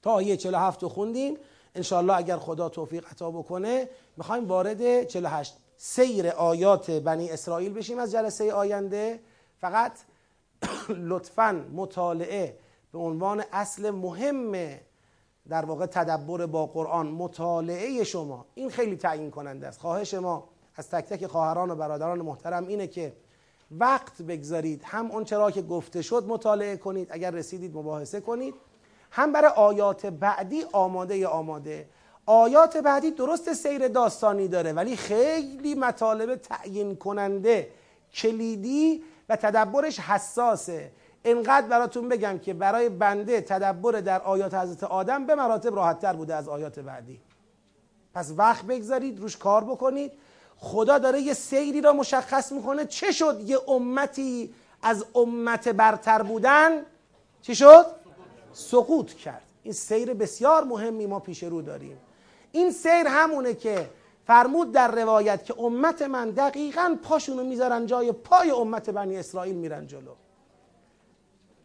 تا آیه 47 رو خوندیم. انشاءالله اگر خدا توفیق عطا بکنه می‌خوایم وارد 48 سیر آیات بنی اسرائیل بشیم از جلسه آینده. فقط لطفا مطالعه به عنوان اصل مهم در واقع تدبر با قرآن مطالعه شما. این خیلی تعیین کننده است. خواهش ما از تک تک خواهران و برادران محترم اینه که وقت بگذارید. هم اون چرا که گفته شد مطالعه کنید اگر رسیدید مباحثه کنید. هم برای آیات بعدی آماده آماده. آیات بعدی درست سیر داستانی داره ولی خیلی مطالب تعیین کننده کلیدی و تدبرش حساسه. انقدر براتون بگم که برای بنده تدبر در آیات حضرت آدم به مراتب راحتتر بوده از آیات بعدی. پس وقت بگذارید روش کار بکنید. خدا داره یه سیری را مشخص می‌کنه. چه شد یه امتی از امت برتر بودن؟ چی شد؟ سقوط کرد. این سیر بسیار مهمی ما پیش رو داریم. این سیر همونه که فرمود در روایت که امت من دقیقا پاشونو می‌ذارن جای پای امت بنی اسرائیل میرن جلو.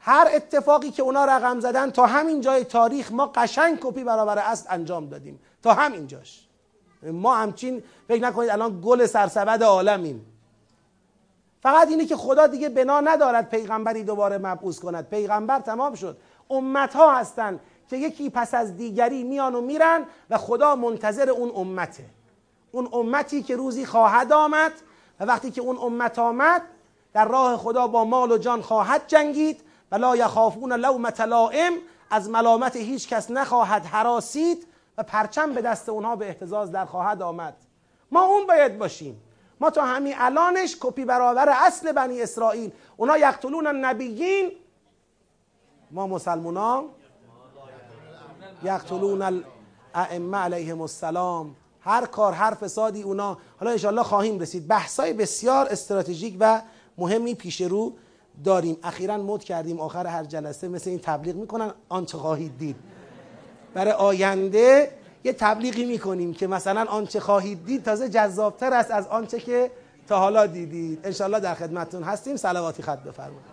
هر اتفاقی که اونا رقم زدن تا همین جای تاریخ ما قشنگ کپی برابر است انجام دادیم. تا همین جاش. ما همچین فکر نکنید الان گل سرسبد عالمیم. فقط اینه که خدا دیگه بنا ندارد پیغمبری دوباره مبعوث کند. پیغمبر تمام شد. امت ها هستن که یکی پس از دیگری میان و میرن و خدا منتظر اون امته. اون امتی که روزی خواهد آمد و وقتی که اون امت آمد در راه خدا با مال و جان خواهد جنگید. و لا یخافون لومت از ملامت هیچ کس نخواهد حراسید و پرچم به دست اونها به احتزاز در خواهد آمد. ما اون باید باشیم. ما تا همین الانش کپی برابر اصل بنی اسرائیل. اونا یقتلون النبیین. ما مسلمونا؟ یقتلون الائمه علیهم السلام. هر کار هر فسادی اونا. حالا انشاءالله خواهیم رسید. بحثای بسیار استراتژیک و مهمی پیش رو. داریم. اخیرا مد کردیم. آخر هر جلسه مثل این تبلیغ می‌کنن. آنچه خواهید دید. برای آینده یه تبلیغی می‌کنیم که مثلا آنچه خواهید دید تازه جذابتر است از آنچه که تا حالا دیدید. انشالله در خدمتتون هستیم. سلواتی خط بفرمایید.